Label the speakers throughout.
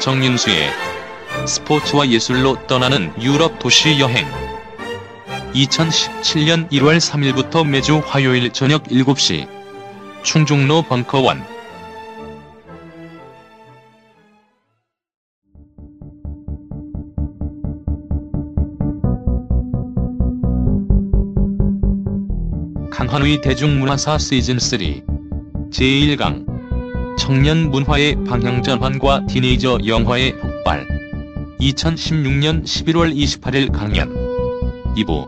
Speaker 1: 정윤수의 스포츠와 예술로 떠나는 유럽 도시 여행. 2017년 1월 3일부터 매주 화요일 저녁 7시 충중로 벙커원. 강한의 대중문화사 시즌3 제1강 청년 문화의 방향 전환과 티네이저 영화의 폭발 2016년 11월 28일 강연 2부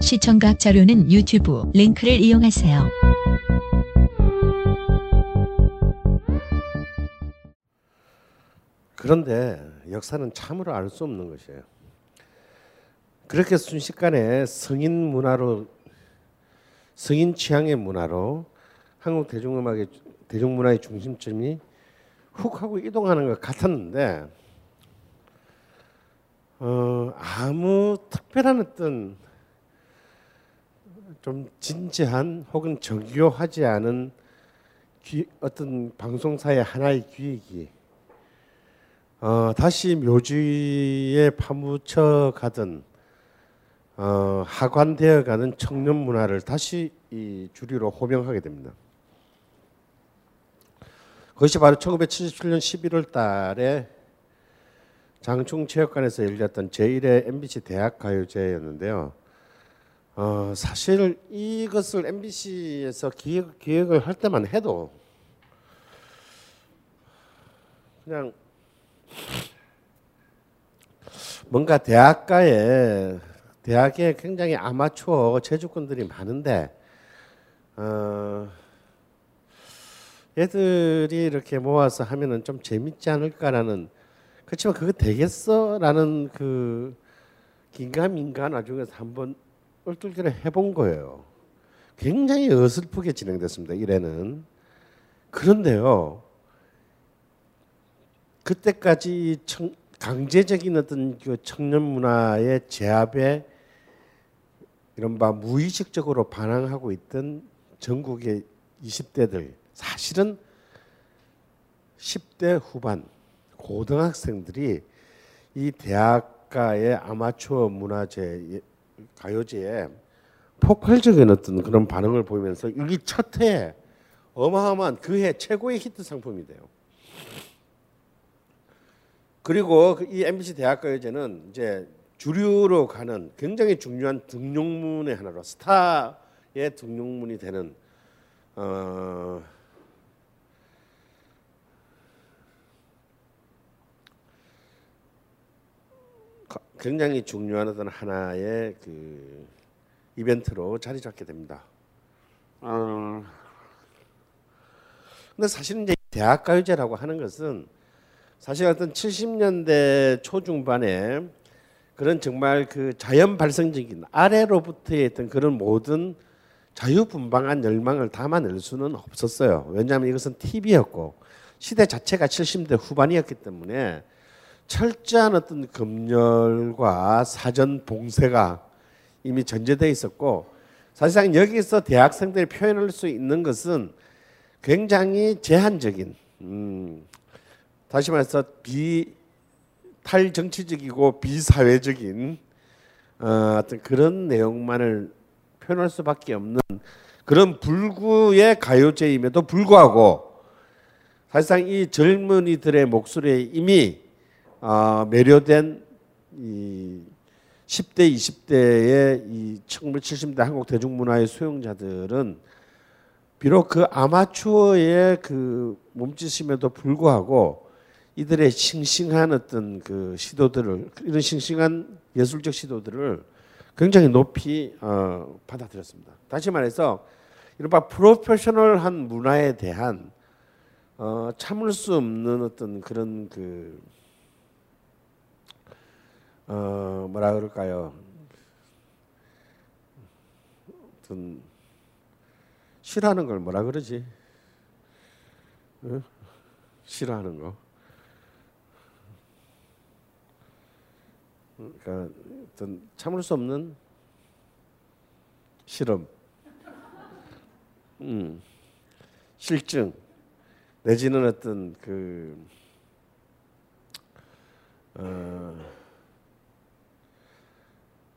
Speaker 2: 시청각 자료는 유튜브 링크를 이용하세요.
Speaker 3: 그런데 역사는 참으로 알 수 없는 것이에요. 그렇게 순식간에 성인 문화로 성인 취향의 문화로 한국 대중음악의 대중문화의 중심점이 훅 하고 이동하는 것 같았는데 어, 아무 특별한 어떤 좀 진지한 혹은 정교하지 않은 기, 어떤 방송사의 하나의 기획이 어, 다시 묘지에 파묻혀 가던 어, 하관되어가는 청년 문화를 다시 이 주류로 호명하게 됩니다. 그것이 바로 1977년 11월 달에 장충체육관에서 열렸던 제1회 MBC 대학가요제였는데요. 어, 사실 이것을 MBC에서 기획, 기획을 할 때만 해도 그냥 뭔가 대학가에 대학에 굉장히 아마추어 체주꾼들이 많은데 어, 애들이 이렇게 모아서 하면은 좀 재밌지 않을까라는 그렇지만 그거 되겠어라는 그 긴가민가 나중에 한번 얼떨결에 해본 거예요. 굉장히 어설프게 진행됐습니다. 이래는 그런데요. 그때까지 청, 강제적인 어떤 그 청년 문화의 제압에 이른바 무의식적으로 반항하고 있던 전국의 20대들 사실은 10대 후반 고등학생들이 이 대학가의 아마추어 문화제 가요제에 폭발적인 어떤 그런 반응을 보이면서 이게 첫 해에 어마어마한 그 해 최고의 히트 상품이 돼요. 그리고 이 MBC 대학가요제는 이제 주류로 가는 굉장히 중요한 등용문의 하나로 스타의 등용문이 되는 어, 굉장히 중요한 어떤 하나의 그 이벤트로 자리 잡게 됩니다. 어, 근데 사실 이제 대학가요제라고 하는 것은 사실 어떤 70년대 초중반에 그런 정말 그 자연 발생적인 아래로부터의 어떤 그런 모든 자유분방한 열망을 담아낼 수는 없었어요. 왜냐하면 이것은 TV였고 시대 자체가 70대 후반이었기 때문에 철저한 어떤 검열과 사전 봉쇄가 이미 전제되어 있었고 사실상 여기서 대학생들이 표현할 수 있는 것은 굉장히 제한적인 음, 다시 말해서 비 탈정치적이고 비사회적인 어, 어떤 그런 내용만을 표현할 수밖에 없는 그런 불구의 가요제임에도 불구하고 사실상 이 젊은이들의 목소리에 이미 어, 매료된 이 10대, 20대의 이 1970대 한국 대중문화의 수용자들은 비록 그 아마추어의 그 몸짓임에도 불구하고 이들의 싱싱한 어떤 그 시도들을 이런 싱싱한 예술적 시도들을 굉장히 높이 어, 받아들였습니다. 다시 말해서 이른바 프로페셔널한 문화에 대한 어, 참을 수 없는 어떤 그런 그 어, 뭐라 그럴까요? 어떤 싫어하는 걸 뭐라 그러지? 어? 싫어하는 거. 그러니까 어떤 참을 수 없는 실험, 음, 실증. 내지는 어떤 그 어,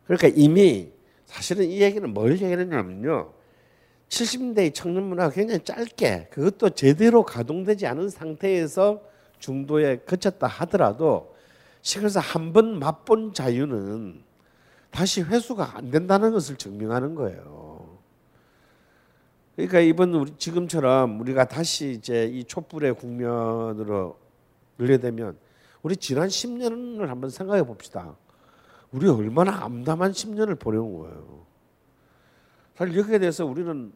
Speaker 3: 그러니까 이미 사실은 이 얘기는 뭘 얘기하냐면요. 70대의 청년 문화가 굉장히 짧게 그것도 제대로 가동되지 않은 상태에서 중도에 그쳤다 하더라도 시골에서 한 번 맛본 자유는 다시 회수가 안 된다는 것을 증명하는 거예요. 그러니까 이번 우리 지금처럼 우리가 다시 이제 이 촛불의 국면으로 늘려되면 우리 지난 10년을 한번 생각해 봅시다. 우리 얼마나 암담한 10년을 보내온 거예요. 사실 여기에 대해서 우리는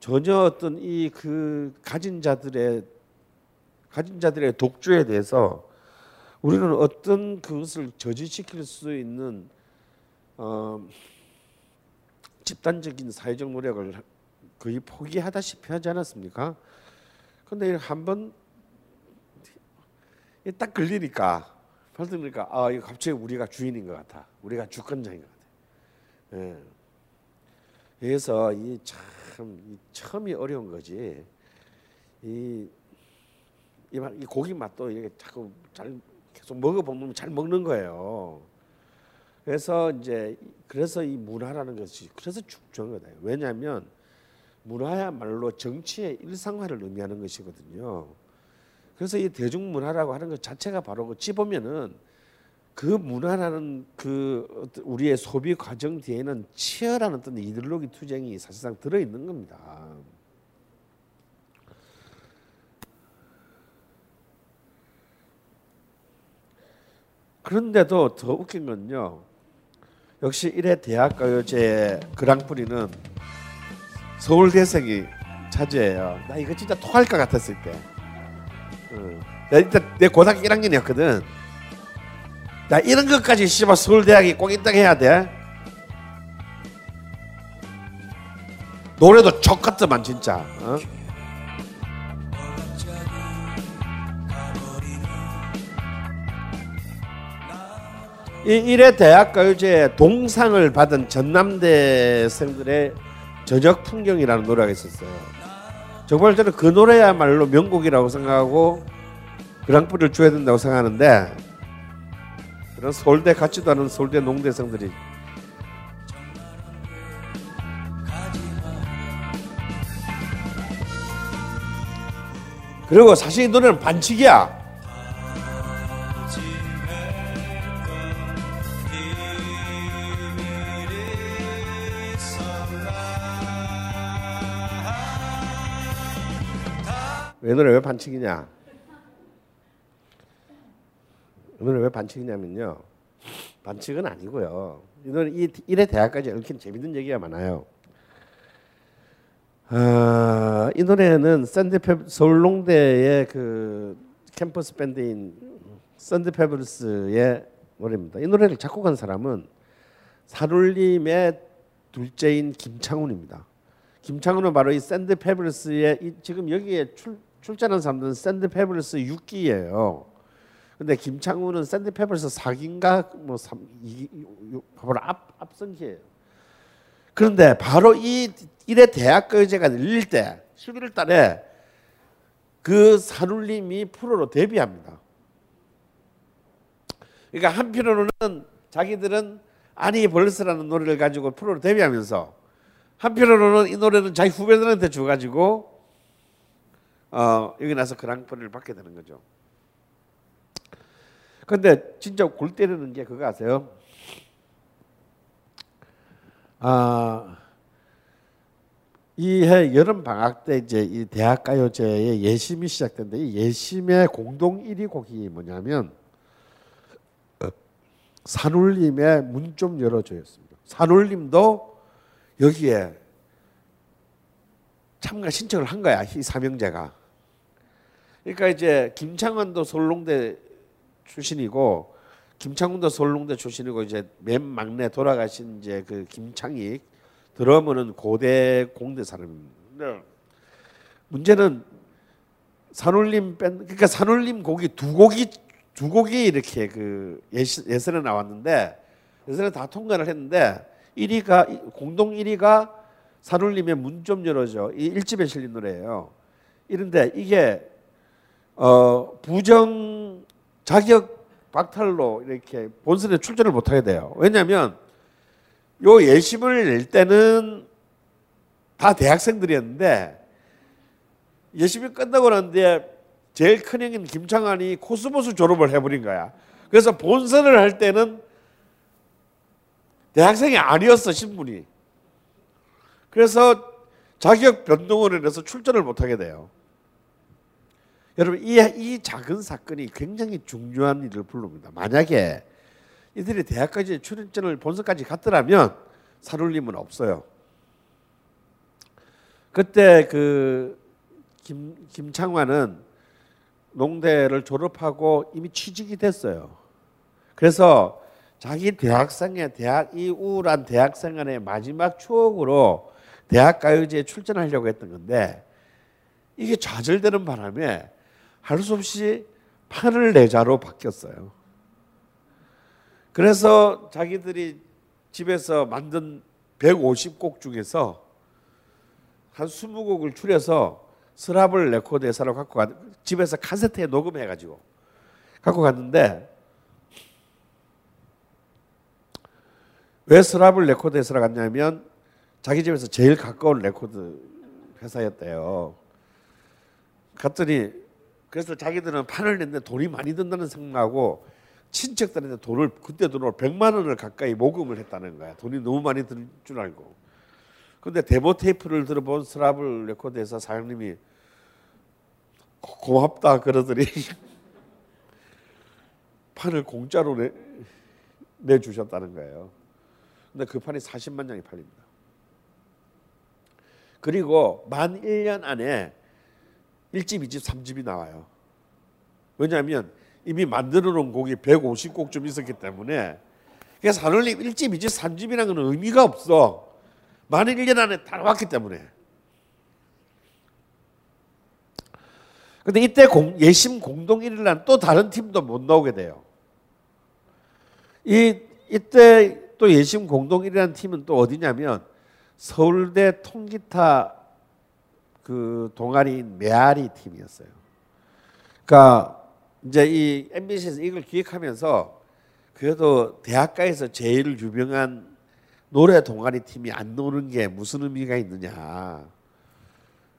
Speaker 3: 전혀 어떤 이 그 가진 자들의 가진 자들의 독주에 대해서 우리는 어떤 그것을 저지시킬 수 있는 어, 집단적인 사회적 노력을 거의 포기하다시피 하지 않았습니까? 근데 한번 딱 걸리니까 그러니까 아 이거 갑자기 우리가 주인인 것 같아. 우리가 주권자인 것 같아. 예. 그래서 이참 이 처음이 어려운 거지. 이, 이, 이 고기 맛도 이게 자꾸 잘 계속 먹어보면 잘 먹는 거예요. 그래서 이제 그래서 이 문화라는 것이 그래서 중요한 거다. 왜냐하면 문화야말로 정치의 일상화를 의미하는 것이거든요. 그래서 이 대중문화라고 하는 것 자체가 바로 그 찝으면은 그 문화라는 그 우리의 소비 과정 뒤에는 치열한 어떤 이데올로기 투쟁이 사실상 들어 있는 겁니다. 그런데도 더 웃긴 건요. 역시 1회 대학가요제 그랑프리는 서울대생이 차지해요. 나 이거 진짜 토할 것 같았을 때. 응. 나 일단 내 고등학교 1학년이었거든. 나 이런 것까지 씨발 서울대학이 꼭 있다 해야 돼. 노래도 족같더만 진짜. 어? 이 일회 대학가요제 동상을 받은 전남대생들의 저녁 풍경이라는 노래가 있었어요. 정말 저는 그 노래야말로 명곡이라고 생각하고 그랑프리를 줘야 된다고 생각하는데 그런 서울대 같지도 않은 서울대 농대생들이 그리고 사실 이 노래는 반칙이야. 왜 노래 왜 반칙이냐? 이 노래 왜 반칙이냐면요. 반칙은 아니고요. 이 노래 이 일회 대학까지 얽힌 재밌는 얘기가 많아요. 어, 이 노래는 샌드페 서울농대의 그 캠퍼스 밴드인 샌드페블스의 노래입니다. 이 노래를 작곡한 사람은 사룰님의 둘째인 김창훈입니다. 김창훈은 바로 이 샌드페블스의 이 지금 여기에 출, 출전한 사람들은 샌드페블스 6기예요. 근데 김창훈은 샌드페블스 4기인가 뭐 3, 2, 바로 앞 앞선기예요. 그런데 바로 이 일회 대학가요제가 열릴 때 11월 달에 그 산울림이 프로로 데뷔합니다. 그러니까 한편으로는 자기들은 아니 벌스라는 노래를 가지고 프로로 데뷔하면서 한편으로는 이 노래는 자기 후배들한테 줘가지고 어, 여기 나서 그랑프리를 받게 되는 거죠. 근데 진짜 골 때리는 게 그거 아세요? 아, 이해 여름 방학 때 이제 이 대학 가요제의 예심이 시작된데 이 예심의 공동 1위 곡이 뭐냐면 산울림의 문 좀 열어줘였습니다. 산울림도 여기에 참가 신청을 한 거야 이 삼형제가. 그러니까 이제 김창완도 서울농대 출신이고 김창훈도 서울농대 출신이고 이제 맨 막내 돌아가신 이제 그 김창익 드러머는 고대 공대 사람입니다. 네. 문제는 산울림 밴 그러니까 산울림 곡이 두 곡이 두 곡이 이렇게 그 예시, 예선에 나왔는데 예선에 다 통과를 했는데 1위가 공동 1위가 산울림의 문 좀 열어줘 이 1집에 실린 노래예요. 이런데 이게 어 부정 자격 박탈로 이렇게 본선에 출전을 못하게 돼요. 왜냐하면 요 예심을 낼 때는 다 대학생들이었는데 예심이 끝나고 난 뒤에 제일 큰 형인 김창완이 코스모스 졸업을 해버린 거야. 그래서 본선을 할 때는 대학생이 아니었어 신분이. 그래서 자격 변동을 해서 출전을 못하게 돼요. 여러분 이, 이 작은 사건이 굉장히 중요한 일을 부릅니다. 만약에 이들이 대학가요제 출전을 본선까지 갔더라면 산울림은 없어요. 그때 그 김, 김창완은 농대를 졸업하고 이미 취직이 됐어요. 그래서 자기 대학생의 대학 이 우울한 대학 생활의 마지막 추억으로 대학 가요제에 출전하려고 했던 건데 이게 좌절되는 바람에 할 수 없이 판을 내자로 바뀌었어요. 그래서 자기들이 집에서 만든 150곡 중에서 한 20곡을 추려서 서라벌 레코드 회사로 갖고 가 집에서 카세트에 녹음해 가지고 갖고 갔는데 왜 서라벌 레코드 회사로 갔냐면 자기 집에서 제일 가까운 레코드 회사였대요. 갔더니 그래서 자기들은 판을 냈는데 돈이 많이 든다는 생각하고 친척들한테 돈을 그때 돈으로 100만 원을 가까이 모금을 했다는 거야. 돈이 너무 많이 들 줄 알고. 근데 데모 테이프를 들어본 서라벌 레코드에서 사장님이 고맙다 그러더니 판을 공짜로 내, 내주셨다는 거예요. 근데 그 판이 40만 장이 팔립니다. 그리고 만 1년 안에 1집, 2집, 3집이 나와요. 왜냐하면 이미 만들어 놓은 곡이 150곡 좀 있었기 때문에 그래서 산울림 1집, 2집, 3집이라는 건 의미가 없어. 만 1년 안에 다 나왔기 때문에. 근데 이때 공, 예심 공동 1위라는 또 다른 팀도 못 나오게 돼요. 이 이때 또 예심 공동 1위라는 팀은 또 어디냐면 서울대 통기타 그 동아리인 메아리 팀이었어요. 그러니까 이제 이 MBC에서 이걸 기획하면서 그래도 대학가에서 제일 유명한 노래 동아리 팀이 안 노는 게 무슨 의미가 있느냐.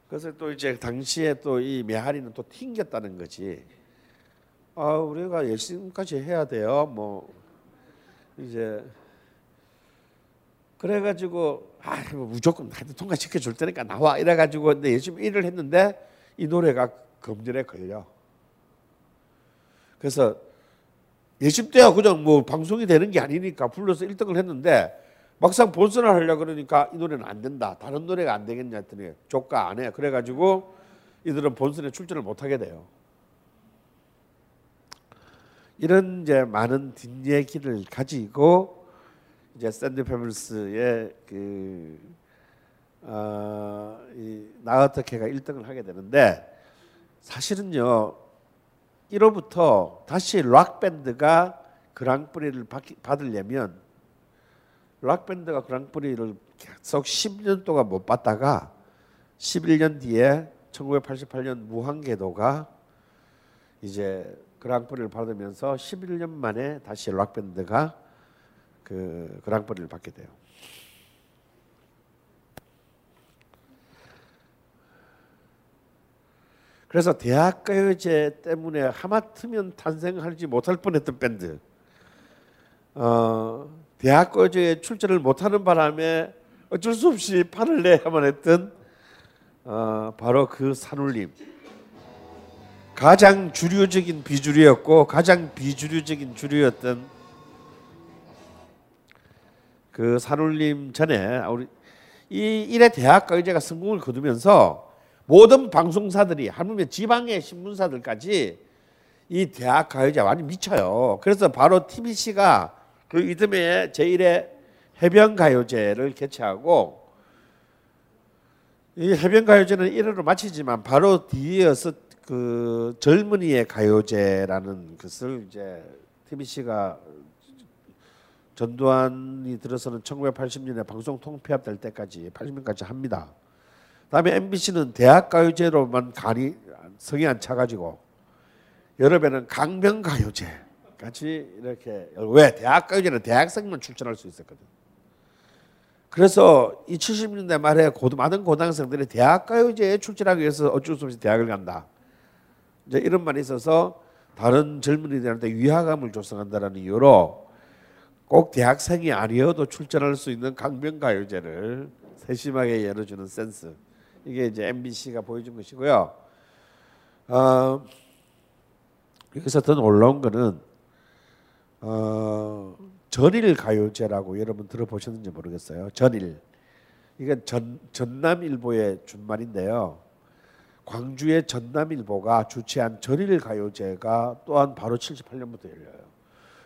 Speaker 3: 그래서 또 이제 당시에 또 이 메아리는 또 튕겼다는 거지. 아 우리가 열심까지 해야 돼요. 뭐 이제 그래가지고 아뭐 무조건 하여튼 통과시켜 줄 테니까 나와 이래가지고 근데 열심히 일을 했는데 이 노래가 검열에 걸려. 그래서 예심 때야 그냥 뭐 방송이 되는 게 아니니까 불러서 1등을 했는데 막상 본선을 하려 그러니까 이 노래는 안 된다. 다른 노래가 안 되겠냐 했더니 조가 안 해. 그래가지고 이들은 본선에 출전을 못 하게 돼요. 이런 이제 많은 뒷얘기를 가지고 이제 샌드 페블스의 그 어, 이 나 어떡해가 1등을 하게 되는데 사실은요 이로부터 다시 락 밴드가 그랑프리를 받으려면 락 밴드가 그랑프리를 계속 10년 동안 못 받다가 11년 뒤에 1988년 무한궤도가 이제 그랑프리를 받으면서 11년 만에 다시 락 밴드가 그 그랑프리를 받게 돼요. 그래서 대학가요제 때문에 하마터면 탄생하지 못할 뻔했던 밴드. 어, 대학가요제에 출전을 못하는 바람에 어쩔 수 없이 판을 내야만 했던 어, 바로 그 산울림. 가장 주류적인 비주류였고 가장 비주류적인 주류였던 그 산울림 전에 우리 이 일의 대학가요제가 성공을 거두면서 모든 방송사들이 하물며 지방의 신문사들까지 이 대학 가요제 완전 미쳐요. 그래서 바로 TBC가 그 이듬해 제1회 해변 가요제를 개최하고 이 해변 가요제는 1회로 마치지만 바로 뒤이어서 그 젊은이의 가요제라는 것을 이제 TBC가 전두환이 들어서는 1980년에 방송 통폐합 될 때까지 80년까지 합니다. 다음에 MBC는 대학가요제로만 간이 성이 안 차가지고 여름에는 강변가요제 같이 이렇게 왜 대학가요제는 대학생만 출전할 수 있었거든. 그래서 이 70년대 말에 고, 많은 고등학생들이 대학가요제에 출전하기 위해서 어쩔 수 없이 대학을 간다. 이제 이런 말이 있어서 다른 젊은이들한테 위화감을 조성한다는 이유로 꼭 대학생이 아니어도 출전할 수 있는 강변가요제를 세심하게 열어주는 센스. 이게 이제 MBC가 보여준 것이고요. 어, 여기서 더 놀라운 거는 어, 전일 가요제라고 여러분 들어보셨는지 모르겠어요. 전일. 이건 전 전남일보의 준말인데요. 광주의 전남일보가 주최한 전일 가요제가 또한 바로 78년부터 열려요.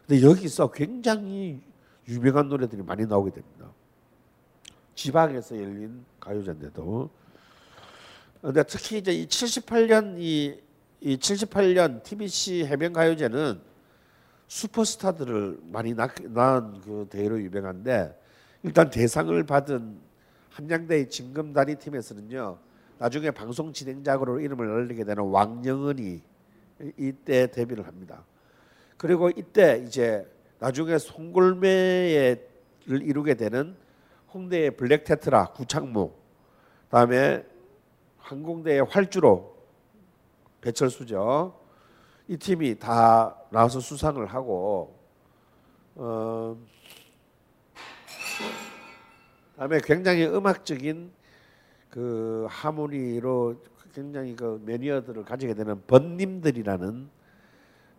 Speaker 3: 근데 여기서 굉장히 유명한 노래들이 많이 나오게 됩니다. 지방에서 열린 가요제인데도 근데 특히 이제 이 78년 이, 이 78년 TBC 해변 가요제는 슈퍼스타들을 많이 낳은 그 대회로 유명한데 일단 대상을 받은 한양대의 진검다리 팀에서는요 나중에 방송 진행자로 이름을 알리게 되는 왕영은이 이때 데뷔를 합니다. 그리고 이때 이제 나중에 송골매를 이루게 되는 홍대의 블랙 테트라 구창모 다음에 항공대의 활주로 배철수죠. 이 팀이 다 나와서 수상을 하고 어 다음에 굉장히 음악적인 그 하모니로 굉장히 그 매니어들을 가지게 되는 번님들이라는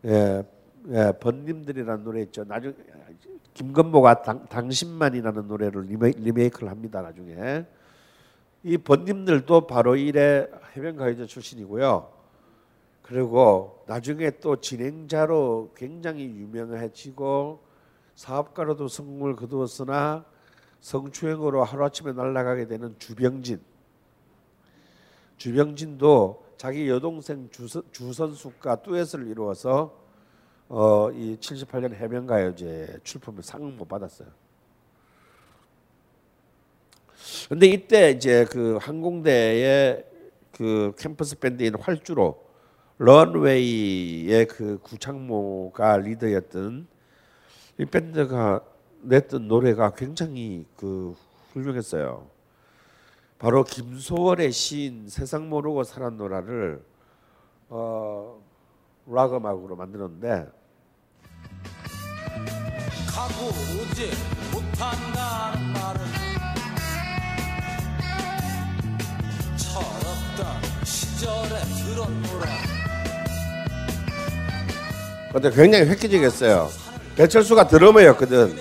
Speaker 3: 예, 예, 번님들이라는 노래 있죠. 나중 김건모가 당, 당신만이라는 노래를 리메, 리메이크를 합니다. 나중에 이 번님들도 바로 일의 해변가요제 출신이고요. 그리고 나중에 또 진행자로 굉장히 유명해지고 사업가로도 성공을 거두었으나 성추행으로 하루아침에 날아가게 되는 주병진. 주병진도 자기 여동생 주선, 주선숙과 듀엣을 이루어서 어, 이 78년 해변가요제 출품을 상을 못 받았어요. 근데 이때 이제 그 항공대의 그 캠퍼스 밴드인 활주로 런웨이의 그 구창모가 리더였던 이 밴드가 냈던 노래가 굉장히 그 훌륭했어요. 바로 김소월의 시인 세상 모르고 살았노라를 어, 락 음악으로 만들었는데
Speaker 4: 가고 오지 못한다는 말을 철없던 시절에 들었노라
Speaker 3: 근데 굉장히 획기적이었어요. 배철수가 드러머였거든.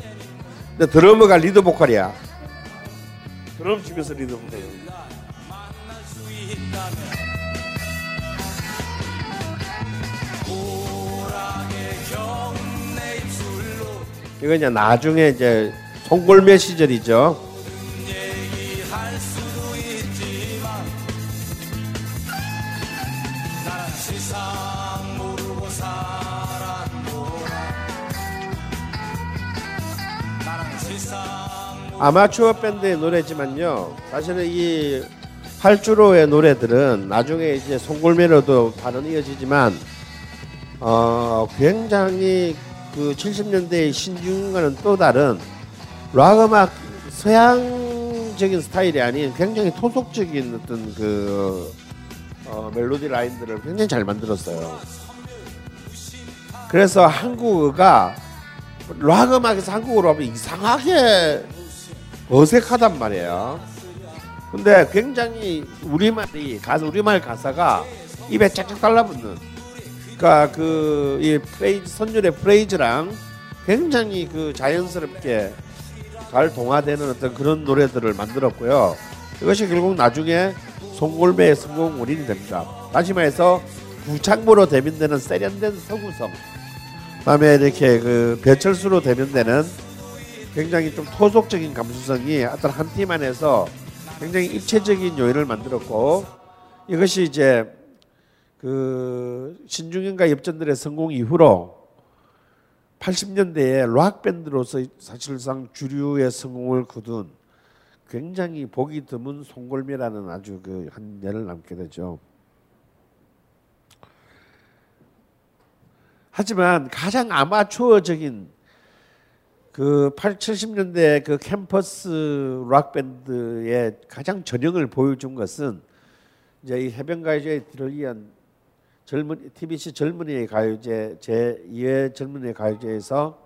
Speaker 3: 근데 드러머가 리드 보컬이야. 드럼 치면서 리드 보컬이야. 이거 이제 나중에 이제 송골매 시절이죠. 아마추어 밴드의 노래지만요. 사실은 이 활주로의 노래들은 나중에 이제 송골매로도 발언 이어지지만 어 굉장히 그 70년대의 신중과는 또 다른 락 음악 서양적인 스타일이 아닌 굉장히 토속적인 어떤 그 어, 멜로디 라인들을 굉장히 잘 만들었어요. 그래서 한국어가 락 음악에서 한국어로 하면 이상하게 어색하단 말이에요. 근데 굉장히 우리말이 가사 우리말 가사가 입에 짝짝 달라붙는 그러니까 그이 프레이즈 선율의 프레이즈랑 굉장히 그 자연스럽게 잘 동화되는 어떤 그런 노래들을 만들었고요. 이것이 결국 나중에 송골매의 성공 원인이 됩니다. 다시 말해서 구창모로 대변되는 세련된 서구성, 그다음에 이렇게 그 배철수로 대변되는 굉장히 좀 토속적인 감수성이 어떤 한 팀 안에서 굉장히 입체적인 요인을 만들었고 이것이 이제 그 신중현과 엽전들의 성공 이후로 80년대에 락 밴드로서 사실상 주류의 성공을 거둔 굉장히 보기 드문 송골매라는 아주 그한 년을 남게 되죠. 하지만 가장 아마추어적인 그 8, 70년대 그 캠퍼스 락 밴드의 가장 전형을 보여준 것은 이제 이 해변가요제의 뒤를 이은 젊은 TBC 젊은이의 가요제 제 2회 젊은이의 가요제에서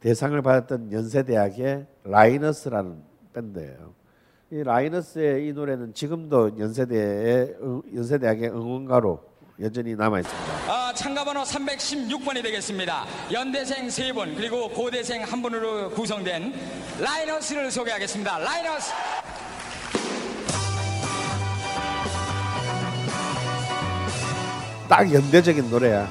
Speaker 3: 대상을 받았던 연세대학의 라이너스라는 밴드예요. 이 라이너스의 이 노래는 지금도 연세대의 연세대학의 응원가로 여전히 남아 있습니다.
Speaker 5: 아, 참가번호 316번이 되겠습니다. 연대생 세분 그리고 고대생 한 분으로 구성된 라이너스를 소개하겠습니다. 라이너스.
Speaker 3: 딱 연대적인 노래야.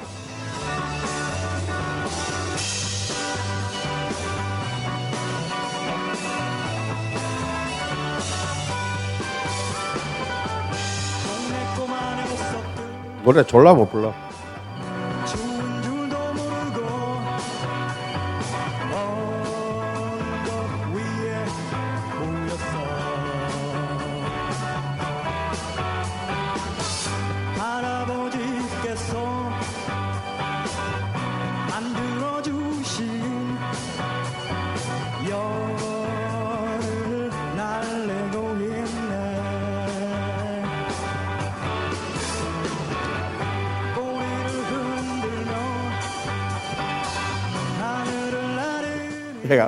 Speaker 3: 노래 졸라 못 불러.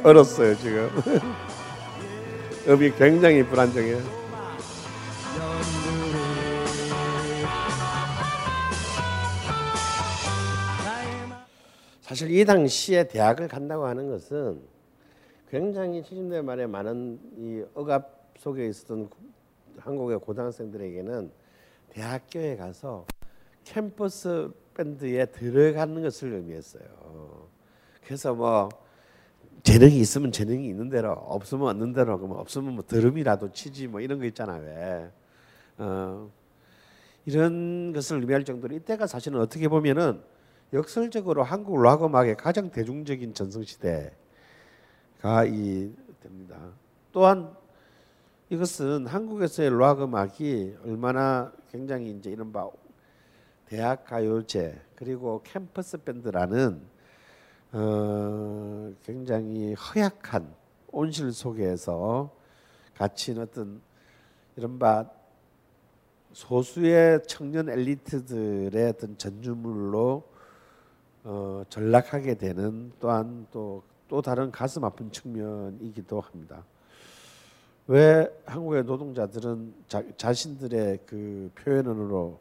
Speaker 3: 얼었어요 지금. 음이 굉장히 불안정해. 사실 이 당시에 대학을 간다고 하는 것은 굉장히 70년대 말에 많은 이 억압 속에 있었던 한국의 고등학생들에게는 대학교에 가서 캠퍼스 밴드에 들어가는 것을 의미했어요. 그래서 뭐 재능이 있으면 재능이 있는 대로 없으면 없는 대로 그뭐 없으면 뭐 드럼이라도 치지 뭐 이런 거 있잖아 왜 어, 이런 것을 의미할 정도로 이때가 사실은 어떻게 보면은 역설적으로 한국 락 음악의 가장 대중적인 전성시대가 이 됩니다. 또한 이것은 한국에서의 락 음악이 얼마나 굉장히 이제 이른바 대학 가요제 그리고 캠퍼스 밴드라는 어, 굉장히 허약한 온실 속에서 갇힌 어떤 이른바 소수의 청년 엘리트들의 어떤 전유물로 어, 전락하게 되는 또한 또, 또 다른 가슴 아픈 측면이기도 합니다. 왜 한국의 노동자들은 자, 자신들의 그 표현으로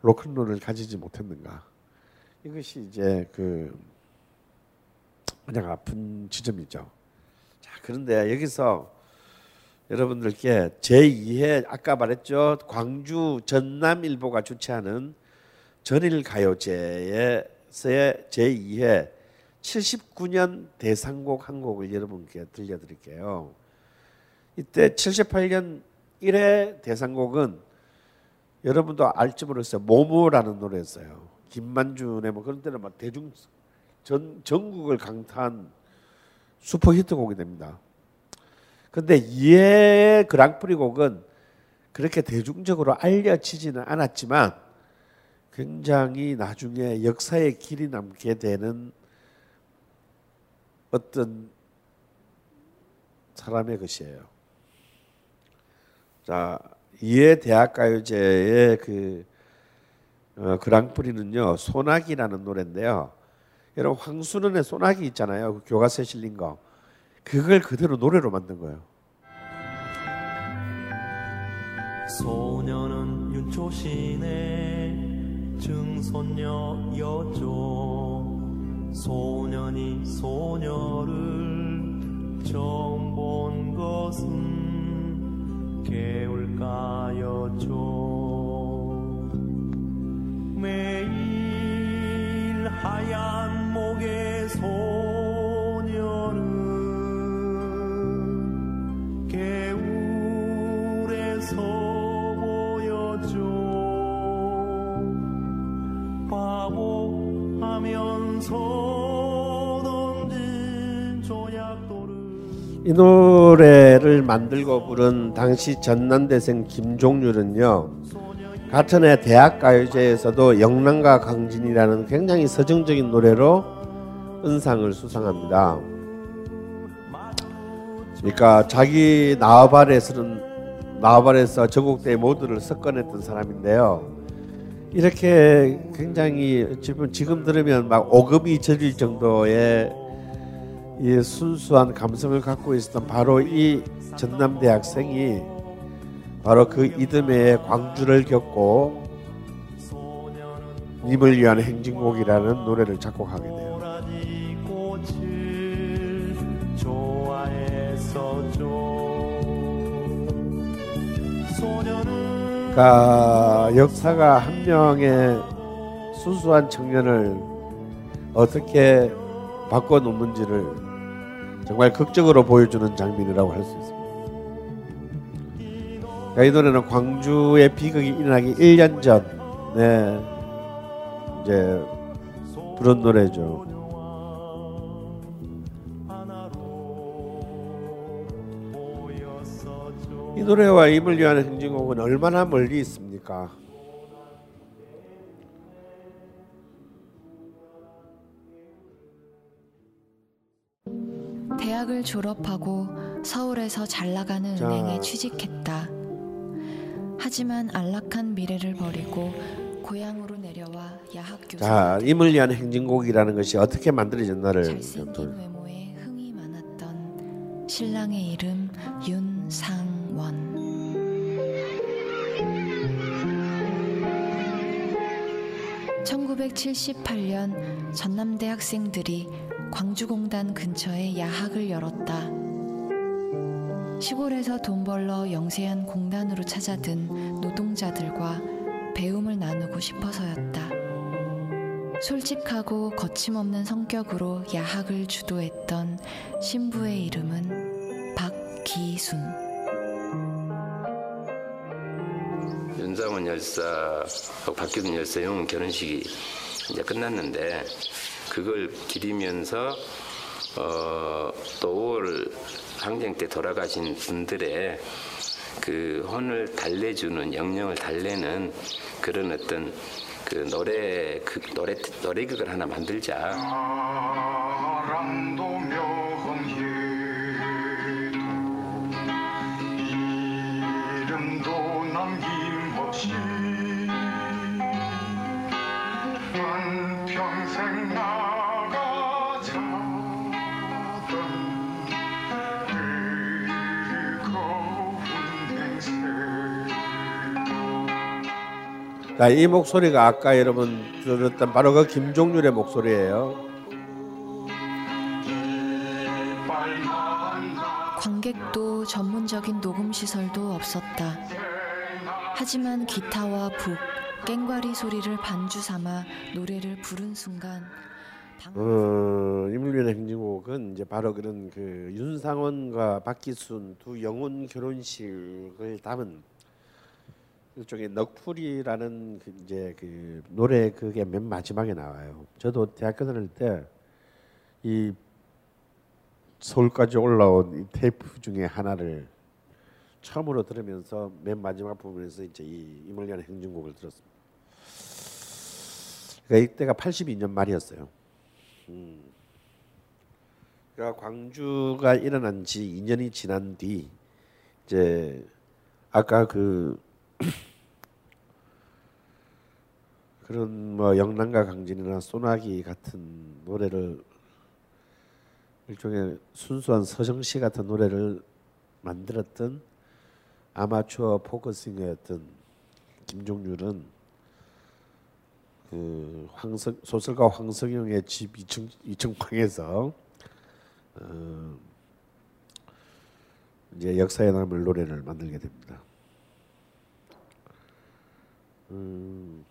Speaker 3: 로큰롤을 가지지 못했는가? 이것이 이제 그 가장 아픈 지점이죠. 자, 그런데 여기서 여러분들께 제2회 아까 말했죠. 광주 전남일보가 주최하는 전일 가요제에서의 제2회 79년 대상곡 한 곡을 여러분께 들려드릴게요. 이때 78년 1회 대상곡은 여러분도 알지 모르겠어요. 모모라는 노래였어요. 김만준의 뭐 그런 때는 막 대중 전 전국을 강타한 슈퍼 히트곡이 됩니다. 근데 이의 그랑프리 곡은 그렇게 대중적으로 알려지지는 않았지만 굉장히 나중에 역사의 길이 남게 되는 어떤 사람의 것이에요. 자, 이의 대학가요제의 그 어, 그랑프리는요 소나기라는 노래인데요. 여러분 황순원의 소나기 있잖아요. 그 교과서에 실린 거. 그걸 그대로 노래로 만든 거예요.
Speaker 4: 소녀는 윤초신의 증손녀였죠 소년이 소녀를 처음 본 것은 개울가였죠
Speaker 3: 이 노래를 만들고 부른 당시 전남대생 김종률은요 같은 해 대학가요제에서도 영랑과 강진이라는 굉장히 서정적인 노래로 은상을 수상합니다. 그러니까 자기 나와발에서는 나와발에서 전국대 모두를 섞어냈던 사람인데요. 이렇게 굉장히 지금 지금 들으면 막 오금이 저릴 정도의 이 순수한 감성을 갖고 있었던 바로 이 전남 대 학생이 바로 그 이듬해에 광주를 겪고 님을 위한 행진곡이라는 노래를 작곡하게 돼요. 그러니까 역사가 한 명의 순수한 청년을 어떻게 바꿔 놓는지를 정말 극적으로 보여주는 장면이라고 할 수 있습니다. 이 노래는 광주의 비극이 일어나기 1년 전에 이제 부른 노래죠. 이 노래와 임을 위한 행진곡은 얼마나 멀리 있습니까?
Speaker 6: 대학을 졸업하고 서울에서 잘 나가는
Speaker 3: 자.
Speaker 6: 은행에 취직했다. 하지만 안락한 미래를 버리고 고향으로 내려와 야학 교사
Speaker 3: 자, 임을 위한 행진곡이라는 것이 어떻게 만들어졌나를 좀
Speaker 6: 잘생긴 외모에 흥이 많았던 신랑의 이름 윤상원. (1978년) 전남대 학생들이 광주공단 근처에 야학을 열었다. 시골에서 돈 벌러 영세한 공단으로 찾아든 노동자들과 배움을 나누고 싶어서였다. 솔직하고 거침없는 성격으로 야학을 주도했던 신부의 이름은 박기순.
Speaker 7: 윤상원 열사하고 박기순 열사 형 결혼식이 이제 끝났는데 그걸 기리면서 어, 또 5월 항쟁 때 돌아가신 분들의 그 혼을 달래주는 영령을 달래는 그런 어떤 그 노래 그 노래 노래극을 하나 만들자.
Speaker 4: 이
Speaker 3: 목소리가 아까 여러분 들었던 바로 그 김종률의 목소리예요.
Speaker 6: 관객도 전문적인 녹음 시설도 없었다. 하지만 기타와 북, 깽과리 소리를 반주 삼아 노래를 부른 순간
Speaker 3: 어, 이물리의 행진곡은 이제 바로 그런 그 윤상원과 박기순 두 영혼 결혼식을 담은 일종의 넋풀이라는 그 이제 그 노래 그게 맨 마지막에 나와요. 저도 대학교 다닐 때 이 서울까지 올라온 이 테이프 중에 하나를 처음으로 들으면서 맨 마지막 부분에서 이제 이 이물리의 행진곡을 들었습니다. 그러니까 이때가 82년 말이었어요. 음. 그러니까 광주가 일어난 지 2년이 지난 뒤 이제 아까 그 그런 뭐 영랑과 강진이나 소나기 같은 노래를 일종의 순수한 서정시 같은 노래를 만들었던 아마추어 포크 싱어였던 김종률은 그 황석 소설가 황석영의 집 2층 2층 방에서 어, 이제 역사에 남을 노래를 만들게 됩니다. 음,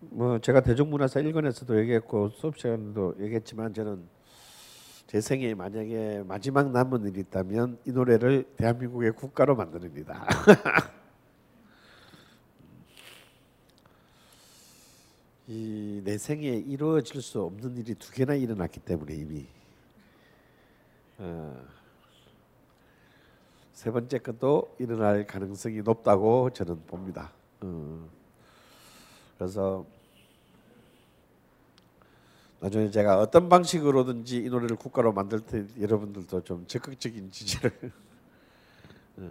Speaker 3: 뭐 제가 대중문화사 1권에서도 얘기했고 수업 시간에도 얘기했지만 저는 제 생에 만약에 마지막 남은 일이 있다면 이 노래를 대한민국의 국가로 만드는이다. 이 내 생에 이루어질 수 없는 일이 두 개나 일어났기 때문에 이미. 어, 세 번째 것도 일어날 가능성이 높다고 저는 봅니다. 어, 그래서 나중에 제가 어떤 방식으로든지 이 노래를 국가로 만들 때 여러분들도 좀 적극적인 지지를 어.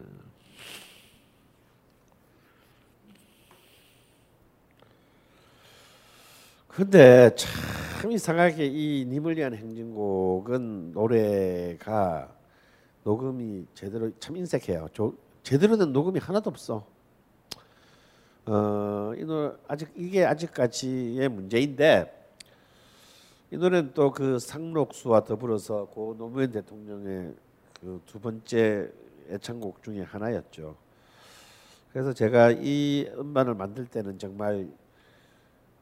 Speaker 3: 근데 참 이상하게 이 위한 행진곡은 노래가 녹음이 제대로 참 인색해요. 조, 제대로 된 녹음이 하나도 없어. 어, 이 노래 아직 이게 아직까지의 문제인데 이 노래는 또 그 상록수와 더불어서 고 노무현 대통령의 그 두 번째 애창곡 중에 하나였죠. 그래서 제가 이 음반을 만들 때는 정말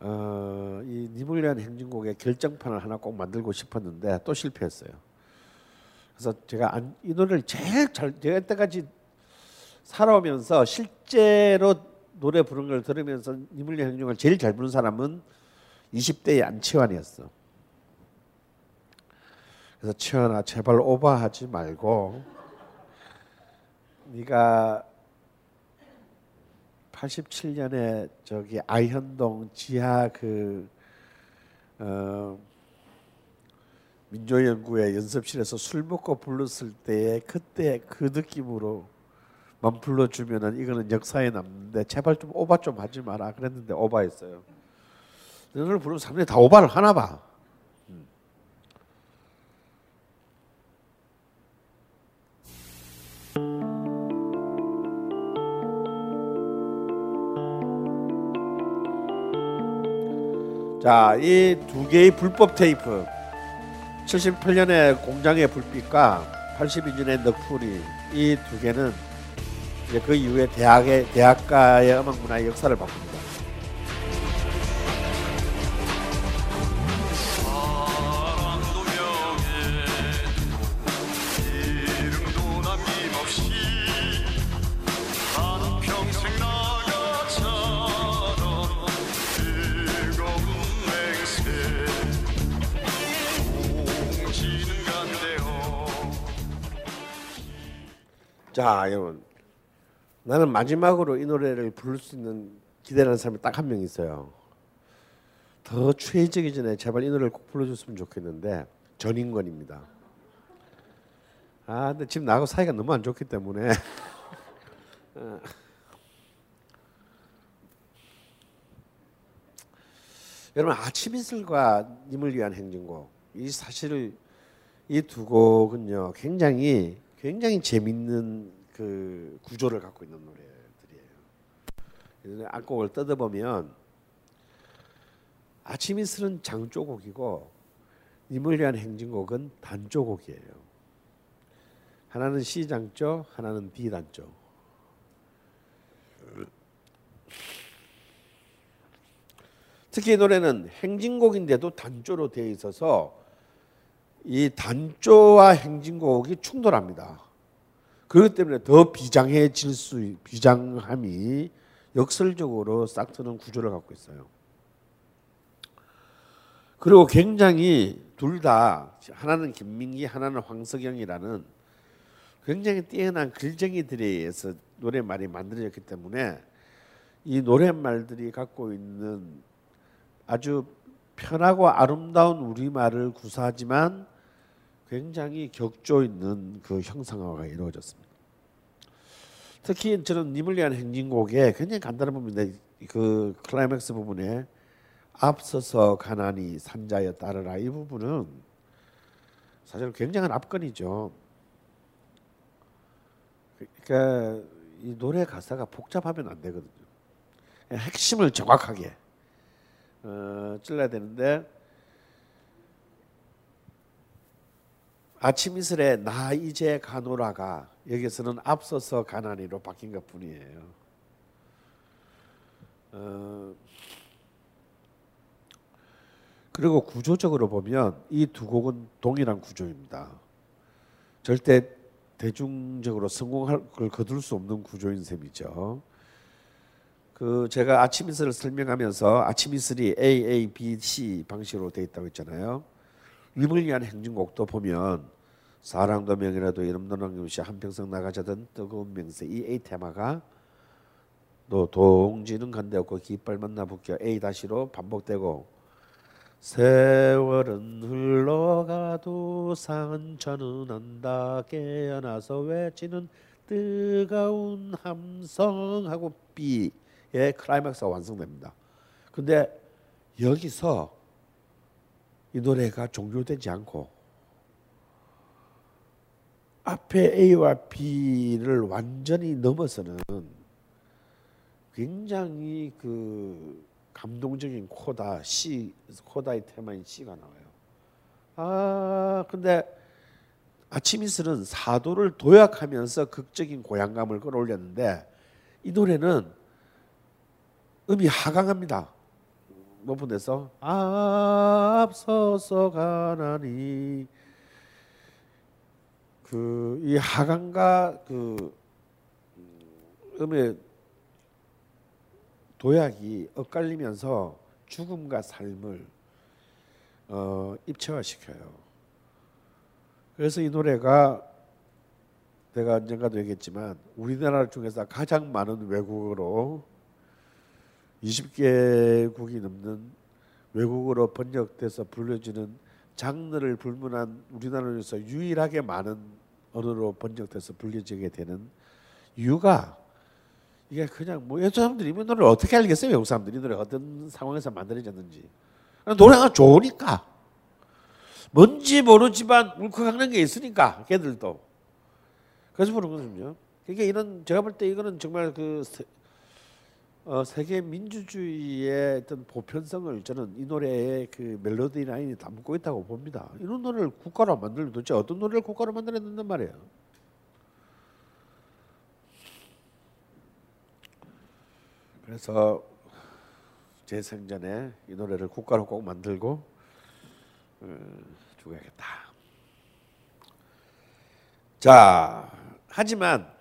Speaker 3: 어, 이 위한 행진곡의 결정판을 하나 꼭 만들고 싶었는데 또 실패했어요. 그래서 제가 안, 이 노래를 제일 잘 제가 이때까지 살아오면서 실제로 노래 부르는 걸 들으면서 위한 행진곡을 제일 잘 부르는 사람은 20대의 안치환이었어. 그래서 치환아 제발 오버하지 말고 네가 87년에 저기 아현동 지하 그 어, 민조연구회 연습실에서 술 먹고 불렀을 때의 그때 그 느낌으로 만 불러주면은 이거는 역사에 남는데 제발 좀 오바 좀 하지 마라 그랬는데 오바했어요. 너를 부르면 사람들이 다 오바를 하나 봐. 음. 자, 이 두 개의 불법 테이프 78년에 공장의 불빛과 82년의 넉풀이 이 두 개는 이제 그 이후에 대학의 대학가의 음악 문화의 역사를 바꿉니다. 자, 여러분. 나는 마지막으로 이 노래를 부를 수 있는 기대하는 사람이 딱 한 명 있어요. 더 추해지기 전에 제발 이 노래를 꼭 불러줬으면 좋겠는데 전인권입니다. 아, 근데 지금 나하고 사이가 너무 안 좋기 때문에 어. 여러분 아침 이슬과 님을 위한 행진곡 이 사실 이두 곡은요 굉장히 굉장히 재밌는 그 구조를 갖고 있는 노래들이에요. 악곡을 뜯어보면 아침 이슬은 장조곡이고 님을 위한 행진곡은 단조곡이에요. 하나는 C 장조, 하나는 D 단조. 특히 이 노래는 행진곡인데도 단조로 되어 있어서 이 단조와 행진곡이 충돌합니다. 그렇기 때문에 더 비장해질 수 비장함이 역설적으로 싹트는 구조를 갖고 있어요. 그리고 굉장히 둘 다 하나는 김민기 하나는 황석영이라는 굉장히 뛰어난 글쟁이들에 의해서 노래말이 만들어졌기 때문에 이 노랫말들이 갖고 있는 아주 편하고 아름다운 우리말을 구사하지만 굉장히 격조 있는 그 형상화가 이루어졌습니다. 특히 저는 위한 행진곡에 굉장히 간단한 부분인데 그 클라이맥스 부분에 앞서서 가나니 산자여 따르라 이 부분은 사실 굉장한 압권이죠. 그러니까 이 노래 가사가 복잡하면 안 되거든요. 핵심을 정확하게 어, 찔러야 되는데 아침 이슬에 나 이제 가노라가 여기서는 앞서서 가나니로 바뀐 것 뿐이에요. 어, 그리고 구조적으로 보면 이 두 곡은 동일한 구조입니다. 절대 대중적으로 성공할 걸 거둘 수 없는 구조인 셈이죠. 그 제가 아침 이슬을 설명하면서 아침 이슬이 A, A, B, C 방식으로 되어 있다고 했잖아요. 위을 위한 행진곡도 보면 사랑도 명이라도 이름도 남김없이 한평생 나가자던 뜨거운 명세 이 A 테마가 또 동지는 간대없고 깃발 만나 붙겨 A 다시로 반복되고 세월은 흘러가도 상처는 안다 깨어나서 외치는 뜨거운 함성하고 B의 클라이막스가 완성됩니다. 근데 여기서 이 노래가 종료되지 않고 앞에 A와 B를 완전히 넘어서는 굉장히 그 감동적인 코다 C 코다의 테마인 C가 나와요. 아 근데 이슬은 사도를 도약하면서 극적인 고향감을 끌어올렸는데 이 노래는 음이 하강합니다. 높은 데서 앞서서 가나니 그 이 하강과 그 음의 도약이 엇갈리면서 죽음과 삶을 어, 입체화시켜요. 그래서 이 노래가 내가 언젠가도 얘기했지만 우리나라 중에서 가장 많은 외국어로 20개국이 넘는 외국어로 번역돼서 불려지는 장르를 불문한 우리나라에서 유일하게 많은 언어로 번역돼서 불려지게 되는 이유가 이게 그냥 뭐 여자 사람들이 이 노래를 어떻게 알겠어요? 외국 사람들이 이 노래 어떤 상황에서 만들어졌는지. 노래가 좋으니까. 뭔지 모르지만 울컥하는 게 있으니까 걔들도. 그래서 부르는 거거든요. 그러니까 이런 제가 볼 때 이거는 정말 그 어, 세계 민주주의의 어떤 보편성을 저는 이 노래의 그 멜로디 라인이 담고 있다고 봅니다. 이런 노래를 국가로 만들면 도대체 어떤 노래를 국가로 만들어야 된단 말이에요. 그래서 제 생전에 이 노래를 국가로 꼭 만들고 어, 죽어야겠다. 자, 하지만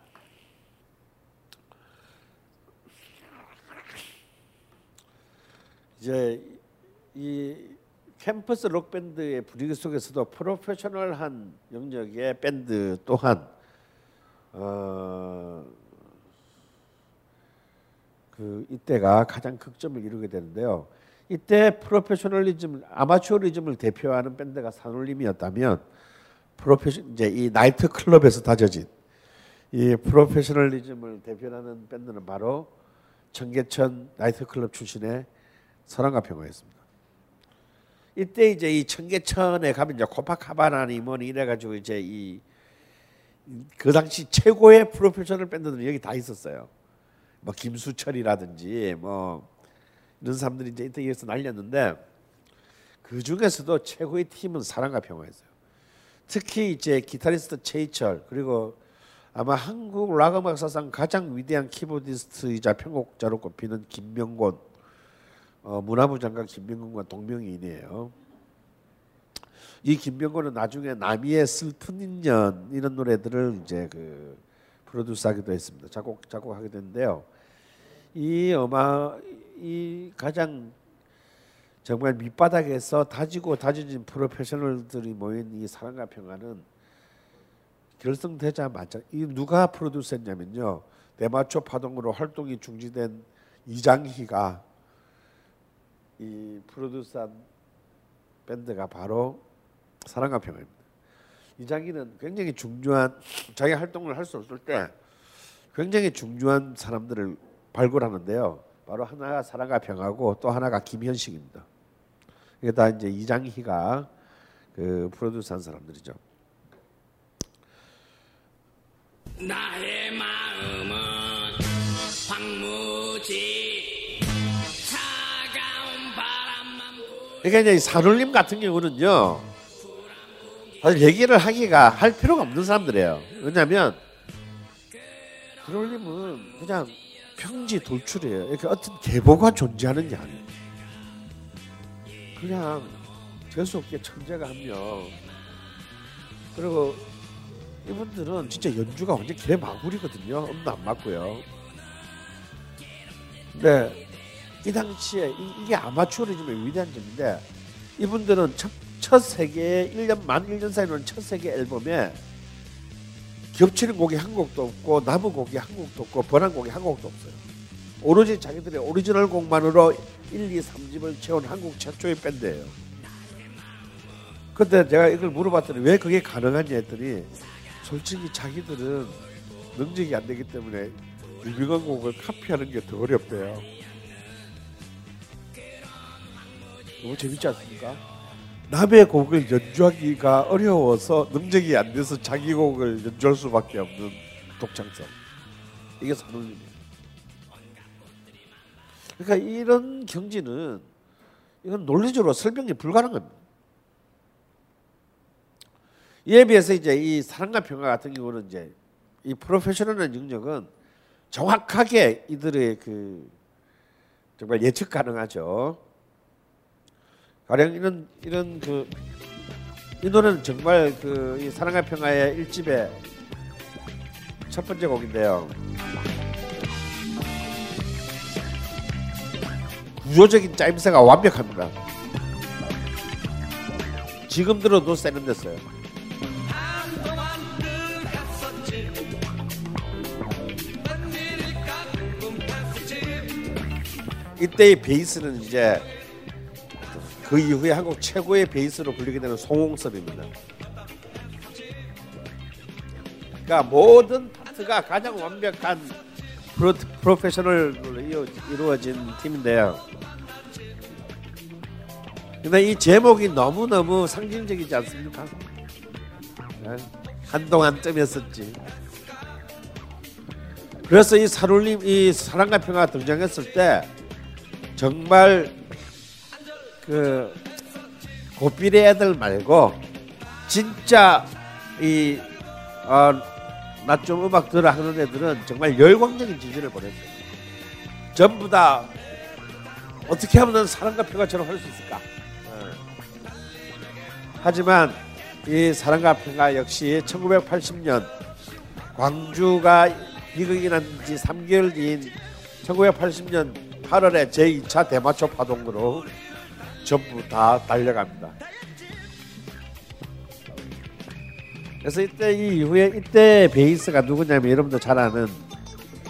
Speaker 3: 이제 이 캠퍼스 록 밴드의 분위기 속에서도 프로페셔널한 영역의 밴드 또한 어, 그 이때가 가장 극점을 이루게 되는데요. 이때 프로페셔널리즘, 아마추어리즘을 대표하는 밴드가 산울림이었다면 프로페션 이제 이 나이트 클럽에서 다져진 이 프로페셔널리즘을 대표하는 밴드는 바로 청계천 나이트 클럽 출신의 사랑과 평화였습니다. 이때 이제 이 청계천에 가면 이제 코파카바나니 뭐니 이래가지고 이제 이 그 당시 최고의 프로페셔널 밴드들은 여기 다 있었어요. 뭐 김수철이라든지 뭐 이런 사람들이 이제 여기서 날렸는데 그 중에서도 최고의 팀은 사랑과 평화였어요. 특히 이제 기타리스트 최희철 그리고 아마 한국 락 음악 사상 가장 위대한 키보디스트이자 편곡자로 꼽히는 김명곤 어, 문화부 장관 김명곤과 동명이인이에요. 이 김명곤은 나중에 남이의 슬픈 인연 이런 노래들을 이제 그 프로듀스하기도 했습니다. 작곡 작곡하게 됐는데요. 이 음악 이 가장 정말 밑바닥에서 다지고 다져진 프로페셔널들이 모인 이 사랑과 평화는 결성되자마자 이 누가 프로듀스했냐면요 대마초 파동으로 활동이 중지된 이장희가 이 프로듀스한 밴드가 바로 사랑과 평화입니다. 이장희는 굉장히 중요한 자기 활동을 할 수 없을 때 굉장히 중요한 사람들을 발굴하는데요. 바로 하나가 사랑과 평화고 또 하나가 김현식입니다. 이게 다 이제 이장희가 그 프로듀스한 사람들이죠.
Speaker 8: 나의 마음은 황무지
Speaker 3: 그러니까 이제 산울림 같은 경우는요. 사실 얘기를 하기가 할 필요가 없는 사람들이에요. 왜냐하면 그롤님은 그냥 평지 돌출이에요. 이렇게 어떤 계보가 존재하는 게 아니에요. 그냥 재수 없게 천재가 한 명. 그리고 이분들은 진짜 연주가 완전 개마구리거든요. 음도 안 맞고요. 근데 이 당시에 이, 게 아마추어리즘의 위대한 점인데 이분들은 첫, 첫 세 개 1년 만 1년 사이 는 첫 세 개 앨범에 겹치는 곡이 한 곡도 없고 남의 곡이 한 곡도 없고 번안 곡이 한 곡도 없어요. 오로지 자기들의 오리지널 곡만으로 1, 2, 3집을 채운 한국 최초의 밴드예요. 근데 제가 이걸 물어봤더니 왜 그게 가능하냐 했더니 솔직히 자기들은 능력이 안 되기 때문에 유명한 곡을 카피하는 게 더 어렵대요. 너무 재밌지 않습니까? 남의 곡을 연주하기가 어려워서 능력이 안 돼서 자기 곡을 연주할 수밖에 없는 독창성. 이게 선울림이에요. 그러니까 이런 경지는 이건 논리적으로 설명이 불가능합니다. 이에 비해서 이제 이 사랑과 평화 같은 경우는 이제 이 프로페셔널한 능력은 정확하게 이들의 그 정말 예측 가능하죠. 가령 이런 이런 그 이 노래는 정말 그 이 사랑과 평화의 일집의 첫 번째 곡인데요. 구조적인 짜임새가 완벽합니다. 지금 들어도 세련됐어요. 이때의 베이스는 이제 그 이후에 한국 최고의 베이스로 불리게 되는 송홍섭입니다. 그러니까 모든 파트가 가장 완벽한 프로, 프로페셔널로 이루어진 팀인데요. 근데 이 제목이 너무너무 상징적이지 않습니까? 네? 한동안 뜸했었지. 그래서 이 사룰림, 이 사랑과 평화가 등장했을 때 정말 그 고삐리 애들 말고 진짜 이 어, 낮좀 음악 들어 하는 애들은 정말 열광적인 지지를 보냈어요. 전부 다 어떻게 하면 사랑과 평화처럼 할 수 있을까? 어. 하지만 이 사랑과 평화 역시 1980년 광주가 비극이 난 지 3개월 뒤인 1980년 8월에 제2차 대마초 파동으로 전부 다 달려갑니다. 그래서 이때 이 이후에 이때 베이스가 누구냐면 여러분도 잘 아는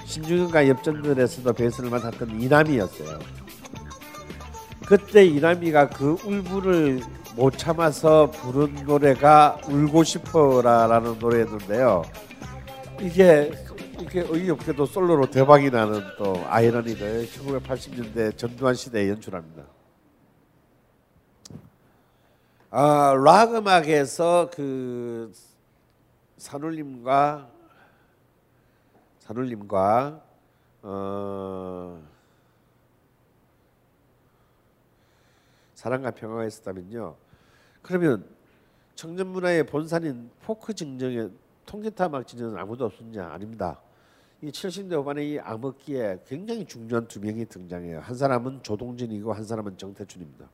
Speaker 3: 신중현과 엽전들에서도 베이스를 맡았던 이남이었어요. 그때 이남이가 그 울분을 못 참아서 부른 노래가 울고 싶어라라는 노래였는데요. 이게 이렇게 어이없게도 솔로로 대박이 나는 또 아이러니를 1980년대 전두환 시대에 연출합니다. 아, 락 음악에서 그 산울림과 산울림과 어, 사랑과 평화가 있었다면요. 그러면 청년 문화의 본산인 포크 증정에 통기타 음악 진영은 아무도 없었냐? 아닙니다. 이 70대 후반에 이 암흑기에 굉장히 중요한 두 명이 등장해요. 한 사람은 조동진이고 한 사람은 정태춘입니다.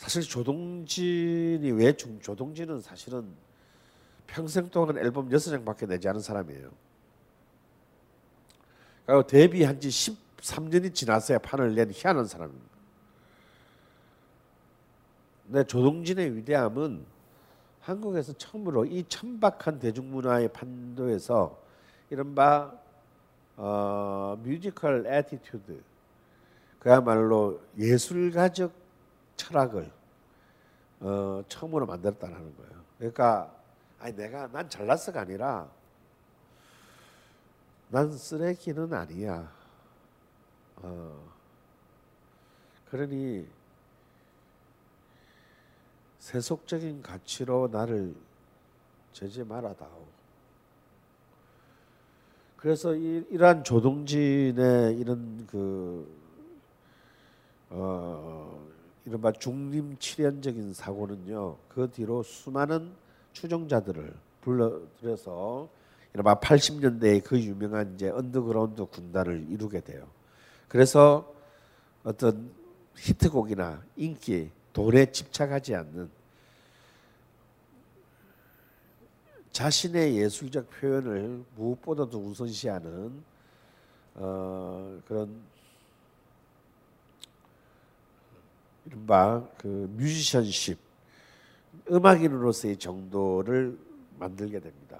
Speaker 3: 사실 조동진이 왜 중, 조동진은 사실은 평생 동안 앨범 6장밖에 내지 않은 사람이에요. 그리고 데뷔한 지 13년이 지나서야 판을 낸 희한한 사람입니다. 근데 조동진의 위대함은 한국에서 처음으로 이 천박한 대중문화의 판도에서 이른바 어, musical attitude 그야말로 예술가적 철학을 어, 처음으로 만들었다는 거예요. 그러니까 아니 내가 난 잘났어가 아니라 난 쓰레기는 아니야. 어, 그러니 세속적인 가치로 나를 제재 말아다오. 그래서 이, 이러한 조동진의 이런 그 어, 이른바 죽림칠현적인 사고는요. 그 뒤로 수많은 추종자들을 불러들여서 이른바 80년대에 그 유명한 이제 언더그라운드 군단을 이루게 돼요. 그래서 어떤 히트곡이나 인기, 돈에 집착하지 않는 자신의 예술적 표현을 무엇보다도 우선시하는 어, 그런 이른바 그 musicianship 음악인으로서의 정도를 만들게 됩니다.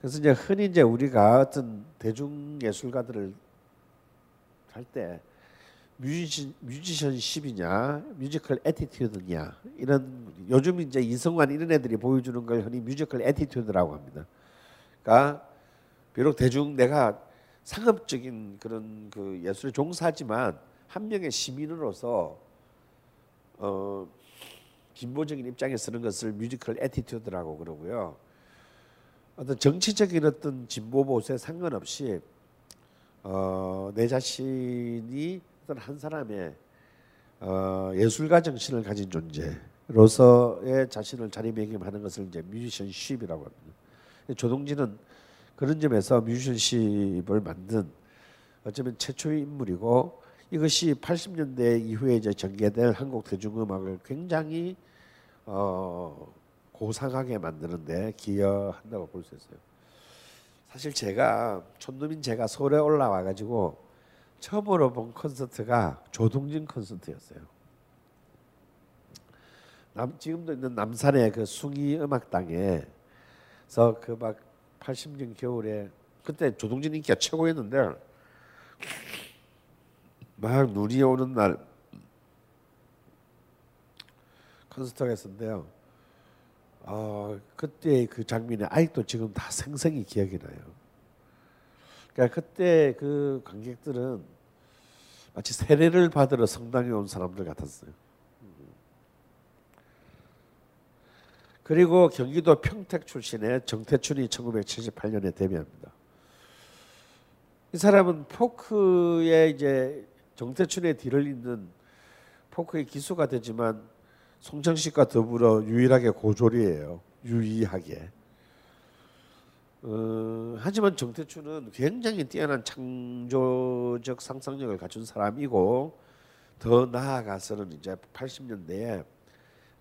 Speaker 3: 그래서 이제 흔히 이제 우리가 어떤 대중 예술가들을 할 때 뮤지션 musicianship이냐 musical attitude냐 이런 요즘 이제 이승환 이런 애들이 보여주는 걸 흔히 musical attitude라고 합니다. 그러니까 비록 대중 내가 상업적인 그런 그 예술에 종사하지만 한 명의 시민으로서 어 진보적인 입장에 서는 것을 musical attitude라고 그러고요. 어떤 정치적인 어떤 진보 보수에 상관없이 어, 내 자신이 어떤 한 사람의 어, 예술가 정신을 가진 존재로서의 자신을 자리매김하는 것을 이제 musicianship이라고 합니다. 조동진은 그런 점에서 뮤지션십을 만든 어쩌면 최초의 인물이고 이것이 80년대 이후에 이제 전개될 한국 대중음악을 굉장히 어, 고상하게 만드는데 기여한다고 볼 수 있어요. 사실 제가 촌놈인 제가 서울에 올라와 가지고 처음으로 본 콘서트가 조동진 콘서트였어요. 남, 지금도 있는 남산의 그 숭이 음악당에서 그 막 80년 겨울에 그때 조동진 인기가 최고였는데 막 눈이 오는 날 콘서트가 있었는데요. 어, 그때 그 장면이 아직도 지금 다 생생히 기억이 나요. 그러니까 그때 그 관객들은 마치 세례를 받으러 성당에 온 사람들 같았어요. 그리고 경기도 평택 출신의 정태춘이 1978년에 데뷔합니다. 이 사람은 포크에 이제 정태춘의 뒤를 잇는 포크의 기수가 되지만 송정식과 더불어 유일하게 고졸이에요. 유의하게. 어, 하지만 정태춘은 굉장히 뛰어난 창조적 상상력을 갖춘 사람이고 더 나아가서는 이제 80년대에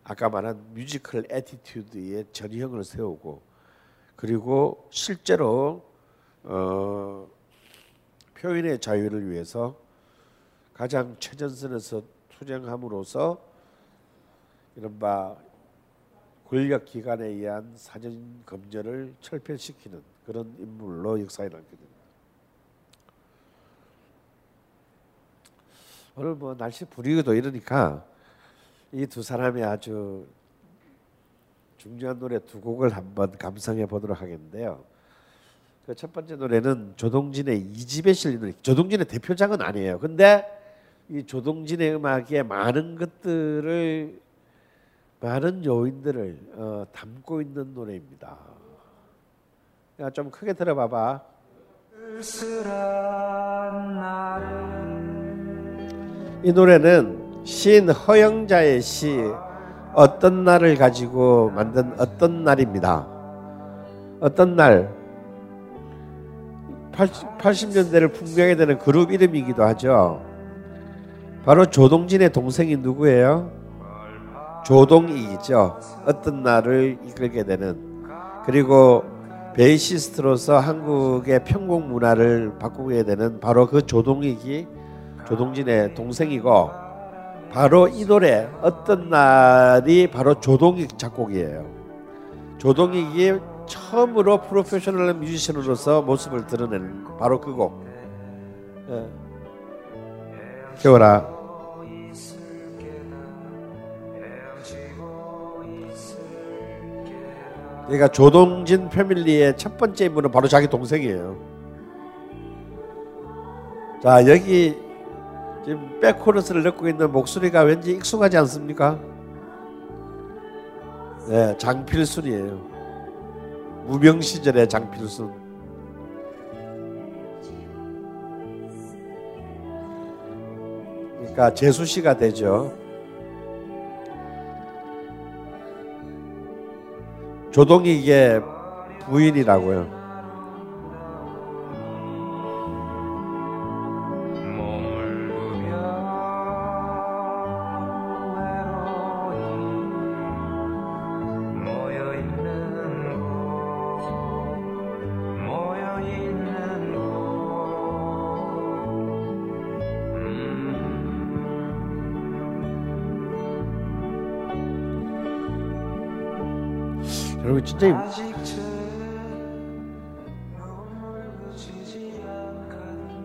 Speaker 3: 아까 말한 musical attitude의 전형을 세우고 그리고 실제로 어, 표현의 자유를 위해서 가장 최전선에서 투쟁함으로써 이른바 권력 기관에 의한 사전 검열을 철폐시키는 그런 인물로 역사에 남게 됩니다. 오늘 뭐 날씨 분위기도 이러니까 이 두 사람이 아주 중요한 노래 두 곡을 한번 감상해 보도록 하겠는데요. 그 첫 번째 노래는 조동진의 이집에 실린 노래. 조동진의 대표작은 아니에요. 근데 이 조동진의 음악에 많은 것들을 많은 요인들을 어, 담고 있는 노래입니다. 야, 좀 크게 들어봐봐. 이 노래는 시인 허영자의 시 어떤 날을 가지고 만든 어떤 날입니다. 어떤 날 80, 80년대를 풍부하게 되는 그룹 이름이기도 하죠. 바로 조동진의 동생이 누구예요? 조동익이죠. 어떤 날을 이끌게 되는 그리고 베이시스트로서 한국의 편곡 문화를 바꾸게 되는 바로 그 조동익이 조동진의 동생이고 바로 이 노래 어떤 날이 바로 조동익 작곡이에요. 조동익이 처음으로 프로페셔널 뮤지션으로서 모습을 드러낸 바로 그 곡. 예. 겨울아. 그러니까 조동진 패밀리의 첫 번째 인물은 바로 자기 동생이에요. 자 여기 지금 백코러스를 넣고 있는 목소리가 왠지 익숙하지 않습니까? 네, 장필순이에요. 무명 시절의 장필순. 그러니까 재수시가 되죠. 조동이 이게 부인이라고요. 이-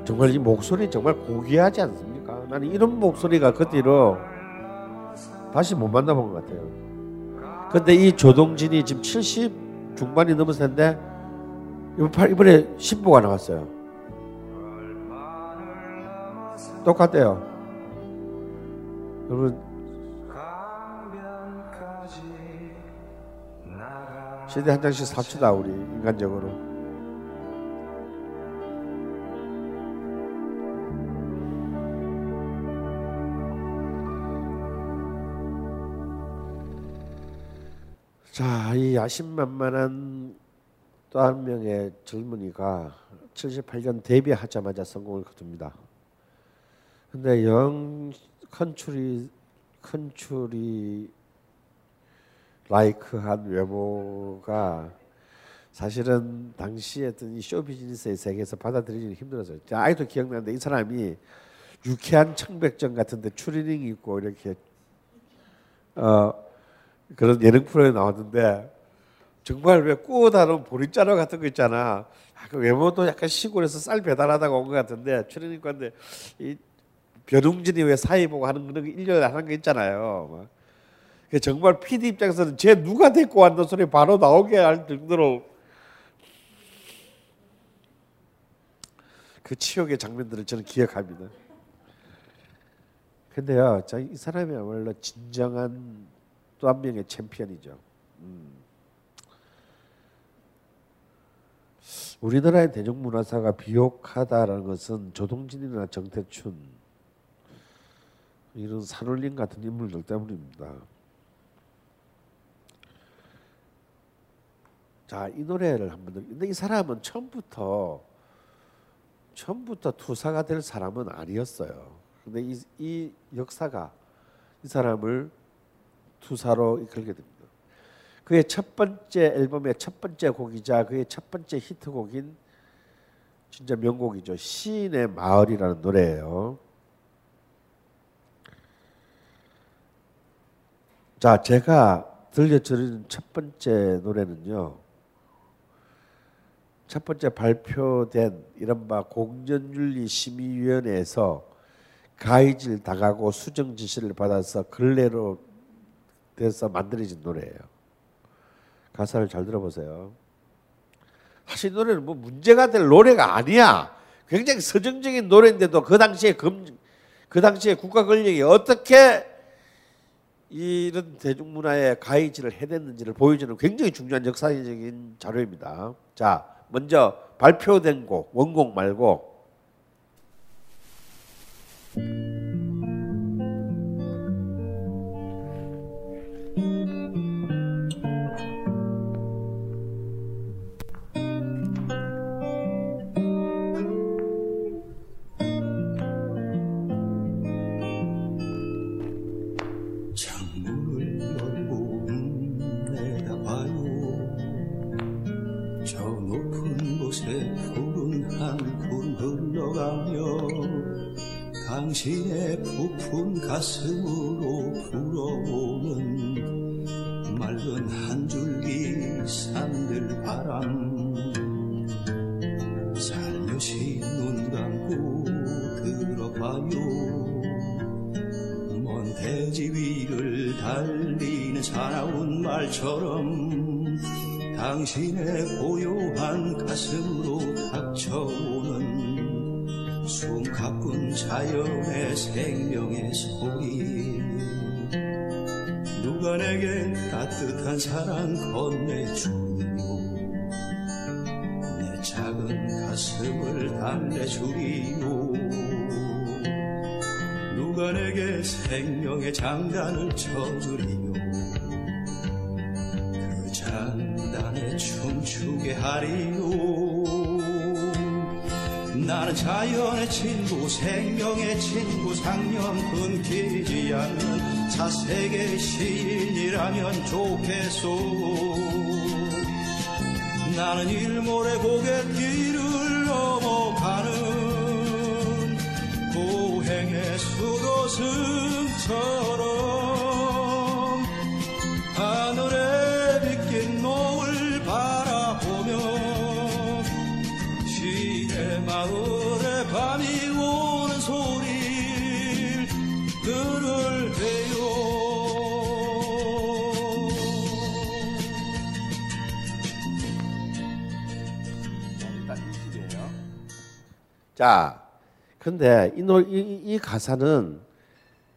Speaker 3: 정말 이 목소리 정말 고귀하지 않습니까? 나는 이런 목소리가 그 뒤로 다시 못 만나본 것 같아요. 근데 이 조동진이 지금 70 중반이 넘었을 텐데 이번에 신보가 나왔어요. 똑같대요. 여러분 CD 한 장씩 삽시다 우리 인간적으로. 자, 이 야심만만한 또 한 명의 젊은이가 78년 데뷔하자마자 성공을 거둡니다. 근데 영 컨츄리 컨츄리 라이크한 외모가 사실은 당시에 어떤 이 쇼 비즈니스의 세계에서 받아들이기 힘들었어요. 아직도 기억나는데 이 사람이 유쾌한 청백전 같은데 추리닝 입고 이렇게 어 그런 예능 프로에 나왔는데 정말 왜 꾸어다는 보리자루 같은 거 있잖아. 아, 그 외모도 약간 시골에서 쌀 배달하다가 온 것 같은데 추리닝 왔는데 이 변웅진이 왜 사회 보고 하는 그런 거 일년에 하는 거 있잖아요. 막. 그 정말 PD 입장에서는 쟤 누가 데리고 왔는 소리 바로 나오게 할 정도로 그 치욕의 장면들을 저는 기억합니다. 근데요, 자, 이 사람이야말로 진정한 또 한 명의 챔피언이죠. 음. 우리나라의 대중문화사가 비옥하다라는 것은 조동진이나 정태춘 이런 산울림 같은 인물들 때문입니다. 자, 이 노래를 한번 들. 근데 이 사람은 처음부터 처음부터 투사가 될 사람은 아니었어요. 근데 이, 이 역사가 이 사람을 투사로 이끌게 됩니다. 그의 첫 번째 앨범의 첫 번째 곡이자 그의 첫 번째 히트곡인 진짜 명곡이죠. 시인의 마을이라는 노래예요. 자, 제가 들려드리는 첫 번째 노래는요. 첫 번째 발표된 이른바 공전윤리 심의위원회에서 가이질 당하고 수정 지시를 받아서 근래로 돼서 만들어진 노래예요. 가사를 잘 들어보세요. 사실 이 노래는 뭐 문제가 될 노래가 아니야. 굉장히 서정적인 노래인데도 그 당시에 금, 그 당시에 국가 권력이 어떻게 이런 대중문화에 가해질을 해냈는지를 보여주는 굉장히 중요한 역사적인 자료입니다. 자, 먼저 발표된 곡, 원곡 말고
Speaker 9: 당신의 부푼 가슴으로 불어오는 맑은 한 줄기 산들 바람. 살며시 눈 감고 들어봐요. 먼 대지 위를 달리는 사나운 말처럼 당신의 고요한 가슴으로 닥쳐오는 숨 가쁜 자연의 생명의 소리. 누가 내게 따뜻한 사랑 건네주요 내 작은 가슴을 달래주리요. 누가 내게 생명의 장단을 쳐주리요. 그 장단에 춤추게 하리요 나는 자연의 친구 생명의 친구 상념 끊기지 않는 차세계 시인이라면 좋겠소. 나는 일몰의 고갯길을 넘어가는 고행의 수도승처럼
Speaker 3: 자, 근데 이, 노, 이, 이 가사는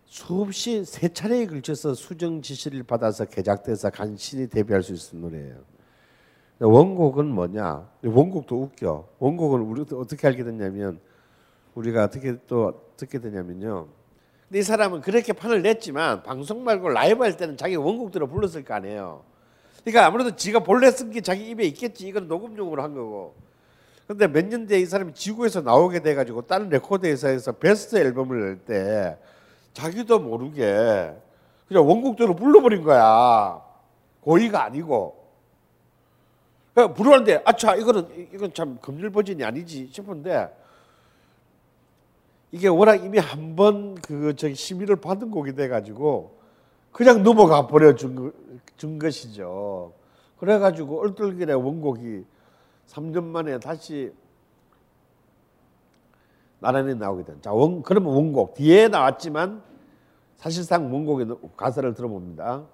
Speaker 3: 수없이 세 차례에 걸쳐서 수정 지시를 받아서 개작돼서 간신히 데뷔할 수 있는 노래예요. 원곡은 뭐냐? 원곡도 웃겨. 원곡은 우리도 어떻게 알게 됐냐면 우리가 어떻게 또 듣게 되냐면요. 근데 이 사람은 그렇게 판을 냈지만 방송 말고 라이브 할 때는 자기 원곡대로 불렀을 거 아니에요. 그러니까 아무래도 지가 본래 쓴 게 자기 입에 있겠지. 이건 녹음용으로 한 거고. 근데 몇 년 뒤에 이 사람이 지구에서 나오게 돼가지고 다른 레코드 회사에서 베스트 앨범을 낼 때 자기도 모르게 그냥 원곡대로 불러버린 거야. 고의가 아니고. 그러니까 부르는데 아차 이거는 이건 참 검열 버전이 아니지 싶은데 이게 워낙 이미 한 번 그 저기 심의를 받은 곡이 돼가지고 그냥 넘어가 버려 준, 거- 준 것이죠. 그래가지고 얼떨결에 원곡이 3년 만에 다시 나란히 나오게 된. 자, 원, 그러면 원곡 뒤에 나왔지만 사실상 원곡의 가사를 들어봅니다.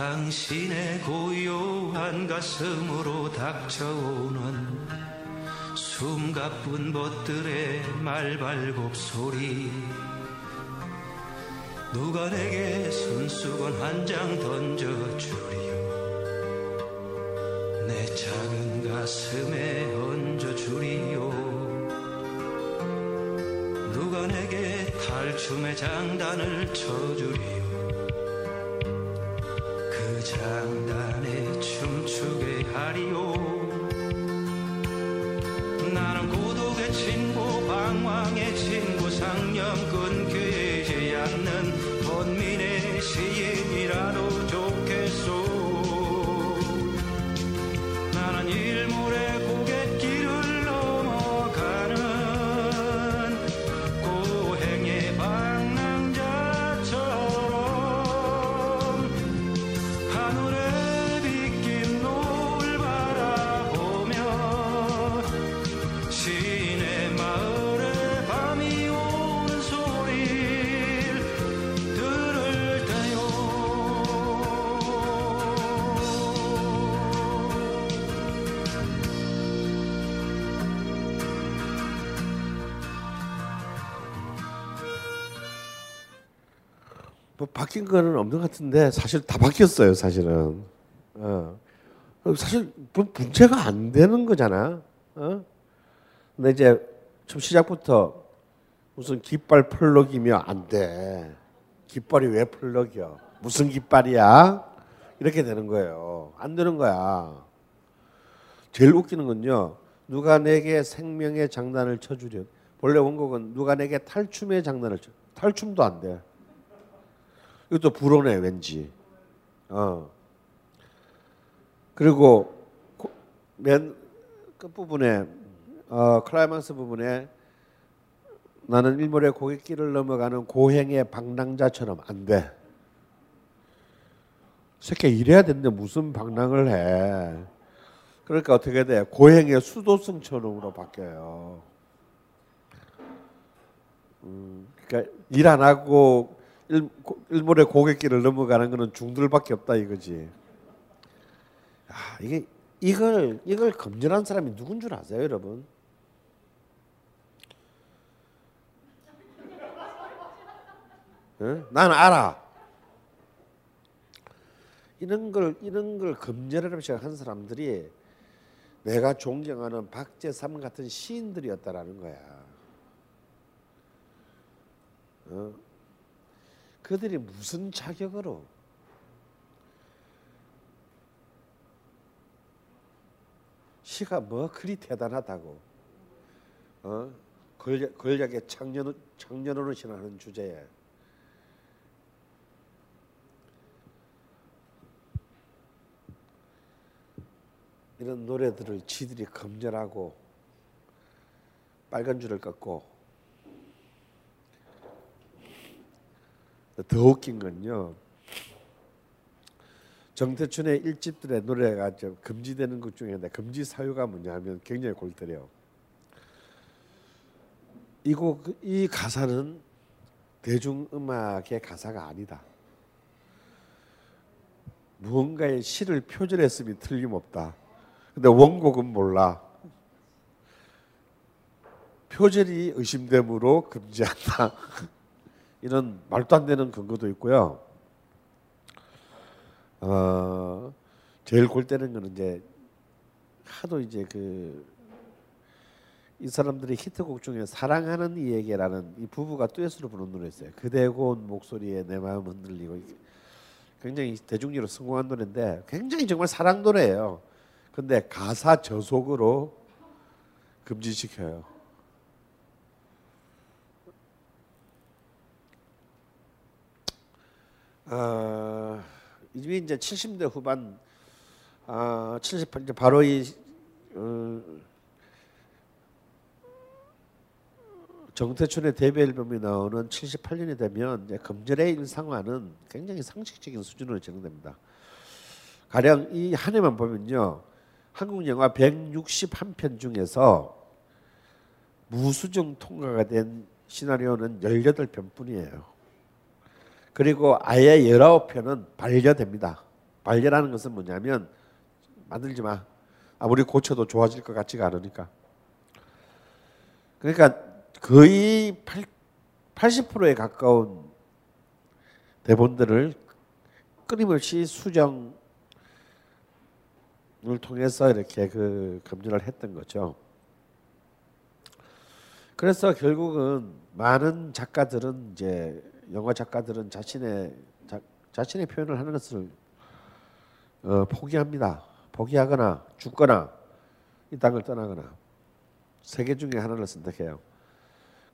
Speaker 9: 당신의 고요한 가슴으로 닥쳐오는 숨가쁜 벗들의 말발굽 소리. 누가 내게 손수건 한 장 던져주리요? 내 작은 가슴에 얹어주리요? 누가 내게 탈춤의 장단을 쳐주리요
Speaker 3: 바뀐 거는 없는 것 같은데 사실 다 바뀌었어요 사실은. 어. 사실 뭐 문제가 안 되는 거잖아. 어? 근데 이제 좀 시작부터 무슨 깃발 펄럭이며 안 돼. 깃발이 왜 펄럭이야 무슨 깃발이야? 이렇게 되는 거예요. 안 되는 거야. 제일 웃기는 건요. 누가 내게 생명의 장난을 쳐주려 원래 원곡은 누가 내게 탈춤의 장난을 쳐 탈춤도 안 돼 이것도 불어네 왠지. 어. 그리고 고- 맨 끝부분에 어, 클라이막스 부분에 나는 일몰의 고갯길을 넘어가는 고행의 방랑자처럼 안 돼. 새끼 이래야 되는데 무슨 방랑을 해. 그러니까 어떻게 돼? 고행의 수도승처럼으로 바뀌어요. 음, 그러니까 일 안 하고 일, 일몰의 고갯길을 넘어가는 거는 중들밖에 없다 이거지. 아, 이게 이걸 이걸 검증한 사람이 누군 줄 아세요, 여러분? 예? 나는 알아. 이런 걸 이런 걸 검열하려고 시작한 사람들이 내가 존경하는 박제삼 같은 시인들이었다라는 거야. 어? 그들이 무슨 자격으로 시가 뭐 그리 대단하다고 어? 권력, 권력의 창년 창년으로 지나는 주제에 이런 노래들을 지들이 검열하고 빨간 줄을 꺾고 더 웃긴 건요. 정태춘의 일집들의 노래가 좀 금지되는 것 중에 금지 사유가 뭐냐면 굉장히 골때려요. 이곡 이 가사는 대중 음악의 가사가 아니다. 무언가의 시를 표절했음이 틀림없다. 근데 원곡은 몰라. 표절이 의심되므로 금지한다. 이런 말도 안 되는 근거도 있고요. 어, 제일 골 때는 거는 이제 하도 이제 그 이 사람들의 히트곡 중에 사랑하는 이에게라는 이 부부가 듀엣으로 부른 노래 있어요. 그대 고운 목소리에 내 마음 흔들리고 굉장히 대중적으로 성공한 노래인데 굉장히 정말 사랑 노래예요. 근데 가사 저속으로 금지시켜요. 어, 이게 이제 70대 후반, 아, 78 이제 바로 이 어, 정태춘의 데뷔 앨범이 나오는 78년이 되면 이제 금절의 일상화는 굉장히 상식적인 수준으로 진행됩니다. 가령 이 한 해만 보면요. 한국 영화 161편 중에서 무수정 통과가 된 시나리오는 18편뿐이에요. 그리고 아예 19편은 반려됩니다. 반려라는 것은 뭐냐면 만들지 마. 아무리 고쳐도 좋아질 것 같지가 않으니까. 그러니까 거의 80%에 가까운 대본들을 끊임없이 수정을 통해서 이렇게 그 검열을 했던 거죠. 그래서 결국은 많은 작가들은 이제 영화 작가들은 자신의 자, 자신의 표현을 하는 것을 어, 포기합니다. 포기하거나 죽거나 이 땅을 떠나거나 세 개 중에 하나를 선택해요.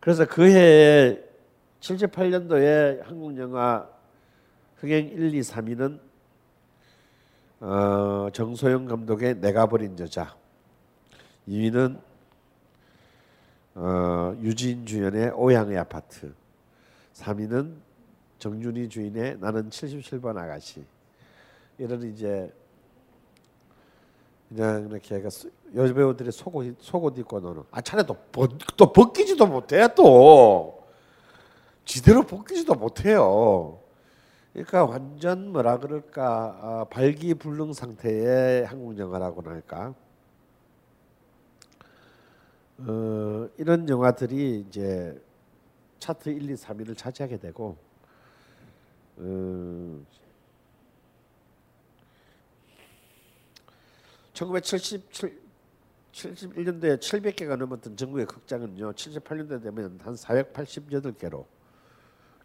Speaker 3: 그래서 그 해에 78년도에 한국 영화 흥행 1, 2, 3위는 어, 정소영 감독의 내가 버린 여자 2위는 어, 유진 주연의 오양의 아파트 3위는 정준희 주인의 나는 77번 아가씨 이런 이제 그냥 이렇게 여배우들이 속옷 속옷 입고 노는 아 차라리 또, 벗, 또 벗기지도 못해 또 지대로 벗기지도 못해요. 그러니까 완전 뭐라 그럴까 아, 발기불능 상태의 한국 영화라고나 할까. 어, 이런 영화들이 이제 차트 1, 2, 3위를 차지하게 되고 어, 1977 71년도에 700개가 넘었던 전국의 극장은요 78년도 되면 한 488개로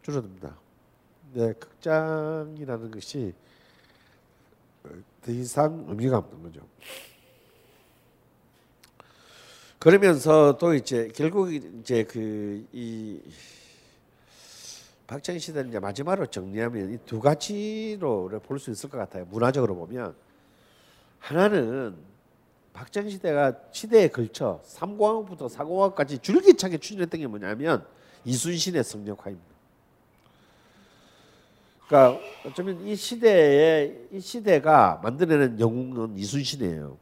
Speaker 3: 줄어듭니다. 네, 극장이라는 것이 더 이상 의미가 없는 거죠. 그러면서 또 이제 결국 이제 그 이 박정희 시대를 이제 마지막으로 정리하면 이 두 가지로 볼 수 있을 것 같아요. 문화적으로 보면 하나는 박정희 시대가 시대에 걸쳐 삼공학부터 사공학까지 줄기차게 추진했던 게 뭐냐면 이순신의 성역화입니다. 그러니까 어쩌면 이 시대에 이 시대가 만들어낸 영웅은 이순신이에요.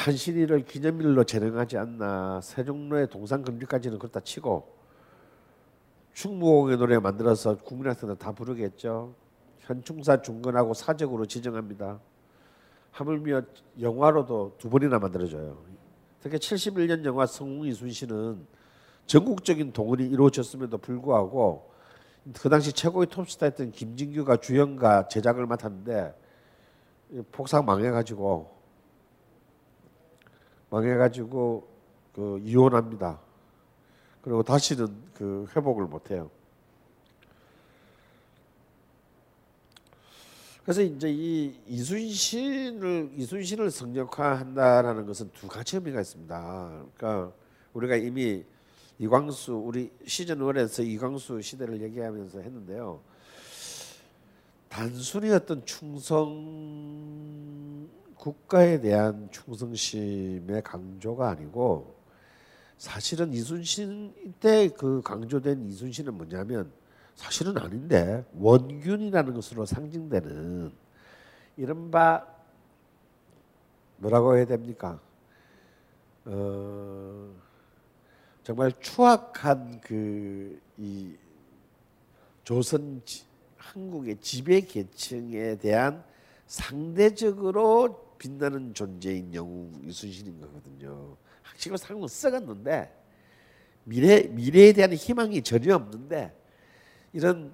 Speaker 3: 탄신일을 기념일로 제정하지 않나 세종로의 동상 건립까지는 그렇다 치고 충무공의 노래 만들어서 국민학생들 다 부르겠죠. 현충사 중건하고 사적으로 지정합니다. 하물며 영화로도 두 번이나 만들어져요. 특히 71년 영화 성웅 이순신은 전국적인 동원이 이루어졌음에도 불구하고 그 당시 최고의 톱스타였던 김진규가 주연과 제작을 맡았는데 폭삭 망해가지고 망해가지고 그 이혼합니다. 그리고 다시는 그 회복을 못해요. 그래서 이제 이 이순신을 이순신을 성역화한다라는 것은 두 가지 의미가 있습니다. 그러니까 우리가 이미 이광수 우리 시즌 1에서 이광수 시대를 얘기하면서 했는데요. 단순히 어떤 충성 국가에 대한 충성심의 강조가 아니고 사실은 이순신 때 그 강조된 이순신은 뭐냐면 사실은 아닌데 원균이라는 것으로 상징되는 이른바 뭐라고 해야 됩니까? 어, 정말 추악한 그 이 조선 지, 한국의 지배 계층에 대한 상대적으로 빛나는 존재인 영웅 이순신인 거거든요. 지금 상은 썩었는데 미래 미래에 대한 희망이 전혀 없는데 이런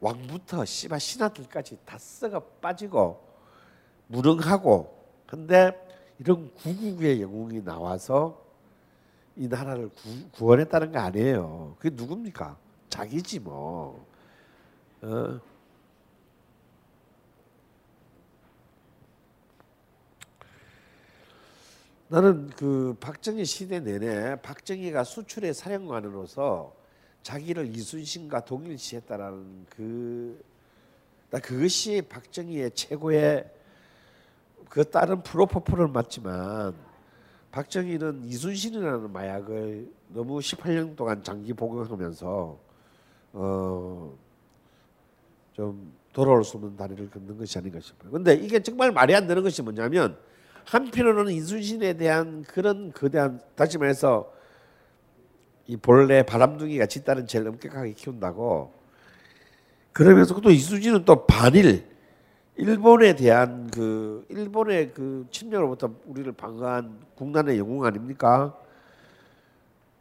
Speaker 3: 왕부터 씨바 신하들까지 다 썩어 빠지고 무능하고 근데 이런 구국의 영웅이 나와서 이 나라를 구, 구원했다는 거 아니에요. 그게 누굽니까? 자기지 뭐. 어. 나는 그 박정희 시대 내내 박정희가 수출의 사령관으로서 자기를 이순신과 동일시했다라는 그, 나 그것이 박정희의 최고의 그 다른 프로포폴을 맞지만 박정희는 이순신이라는 마약을 너무 18년 동안 장기 복용하면서 어, 좀 돌아올 수 없는 다리를 걷는 것이 아닌가 싶어요. 근데 이게 정말 말이 안 되는 것이 뭐냐면 한편으로는 이순신에 대한 그런 거대한 다시 말해서 이 본래 바람둥이가 짓다는 제일 엄격하게 키운다고 그러면서 또 이순신은 또 반일 일본에 대한 그 일본의 그 침략으로부터 우리를 방어한 국난의 영웅 아닙니까?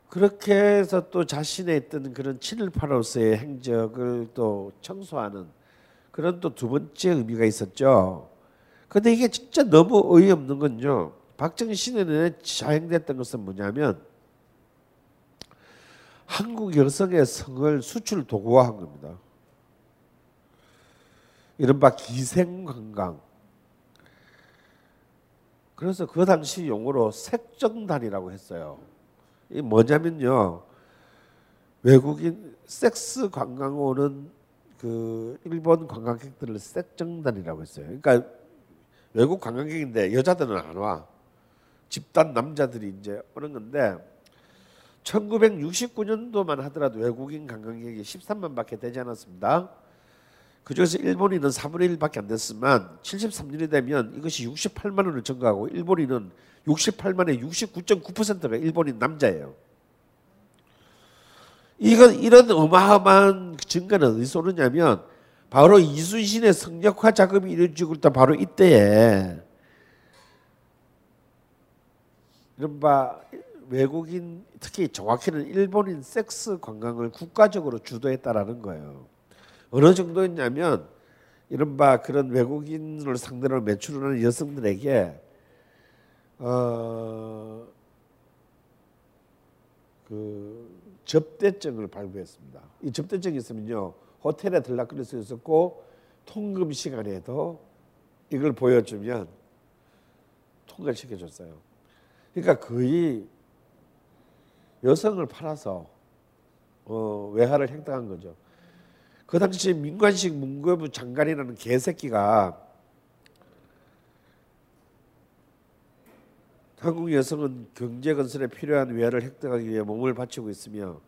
Speaker 3: 그렇게 해서 또 자신의 있던 그런 7.18로서의 행적을 또 청소하는 그런 또 두 번째 의미가 있었죠. 근데 이게 진짜 너무 어이없는 건요. 박정희 시대에 자행됐던 것은 뭐냐면 한국 여성의 성을 수출 도구화한 겁니다. 이른바 기생관광. 그래서 그 당시 용어로 색정단이라고 했어요. 이 뭐냐면요. 외국인 섹스 관광 오는 그 일본 관광객들을 색정단이라고 했어요. 그러니까 외국 관광객인데 여자들은 안 와. 집단 남자들이 이제 오는 건데 1969년도만 하더라도 외국인 관광객이 13만밖에 되지 않았습니다. 그중에서 일본인은 3분의 1밖에 안 됐지만 73년이 되면 이것이 68만 원을 증가하고 일본인은 68만의 69.9%가 일본인 남자예요. 이건 이런 어마어마한 증가는 어디서 오느냐면 바로 이순신의 성역화 작업이 이루어지고 있다 바로 이때에 이른바 외국인 특히 정확히는 일본인 섹스 관광을 국가적으로 주도했다라는 거예요. 어느 정도였냐면 이른바 그런 외국인을 상대로 매출을 하는 여성들에게 어, 그 접대증을 발부했습니다. 이 접대증이 있으면요 호텔에 들락거릴 수 있었고 통금 시간에도 이걸 보여주면 통과를 시켜줬어요. 그러니까 거의 여성을 팔아서 어, 외화를 획득한 거죠. 그 당시 민관식 문교부 장관이라는 개새끼가 한국 여성은 경제 건설에 필요한 위안을 획득하기 위해 몸을 바치고 있으며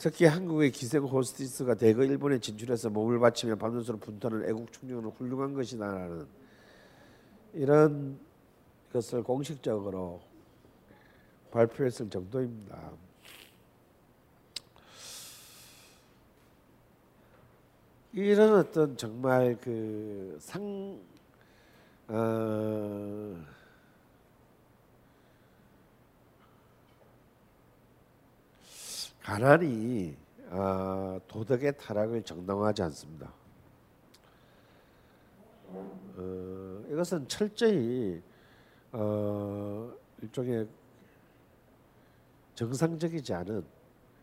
Speaker 3: 특히 한국의 기생 호스티스가 대거 일본에 진출해서 몸을 바치며 밤낮으로 분투하는 애국 충정은 훌륭한 것이다라는 이런 것을 공식적으로 발표했을 정도입니다. 이런 어떤 정말 그 상 어, 가난이 어, 도덕의 타락을 정당화하지 않습니다. 어, 이것은 철저히 어, 일종의 정상적이지 않은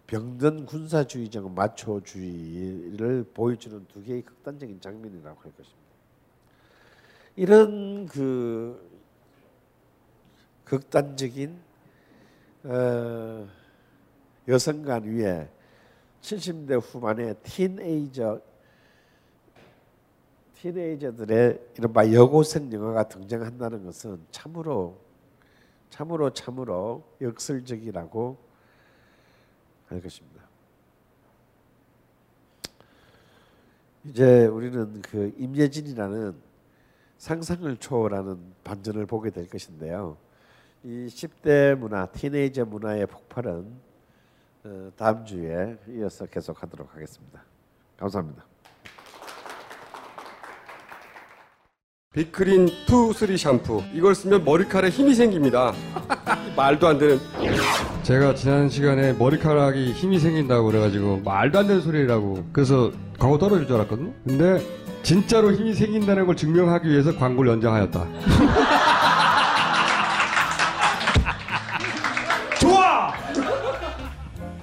Speaker 3: 병든 군사주의적 마초주의를 보여주는 두 개의 극단적인 장면이라고 할 것입니다. 이런 그 극단적인 어, 여성관 위에 70대 후반에 티네이저 티네이저들의 이른바 여고생 영화가 등장한다는 것은 참으로 참으로 참으로 역설적이라고 할 것입니다. 이제 우리는 그 임예진이라는 상상을 초월하는 반전을 보게 될 것인데요. 이 10대 문화, 틴에이저 문화의 폭발은 어, 다음 주에 이어서 계속하도록 하겠습니다. 감사합니다.
Speaker 10: 빅그린 two three 샴푸 이걸 쓰면 머리카락에 힘이 생깁니다. 말도 안 되는.
Speaker 11: 제가 지난 시간에 머리카락이 힘이 생긴다고 그래가지고 말도 안 되는 소리라고 그래서 광고 떨어질 줄 알았거든요. 근데 진짜로 힘이 생긴다는 걸 증명하기 위해서 광고를 연장하였다.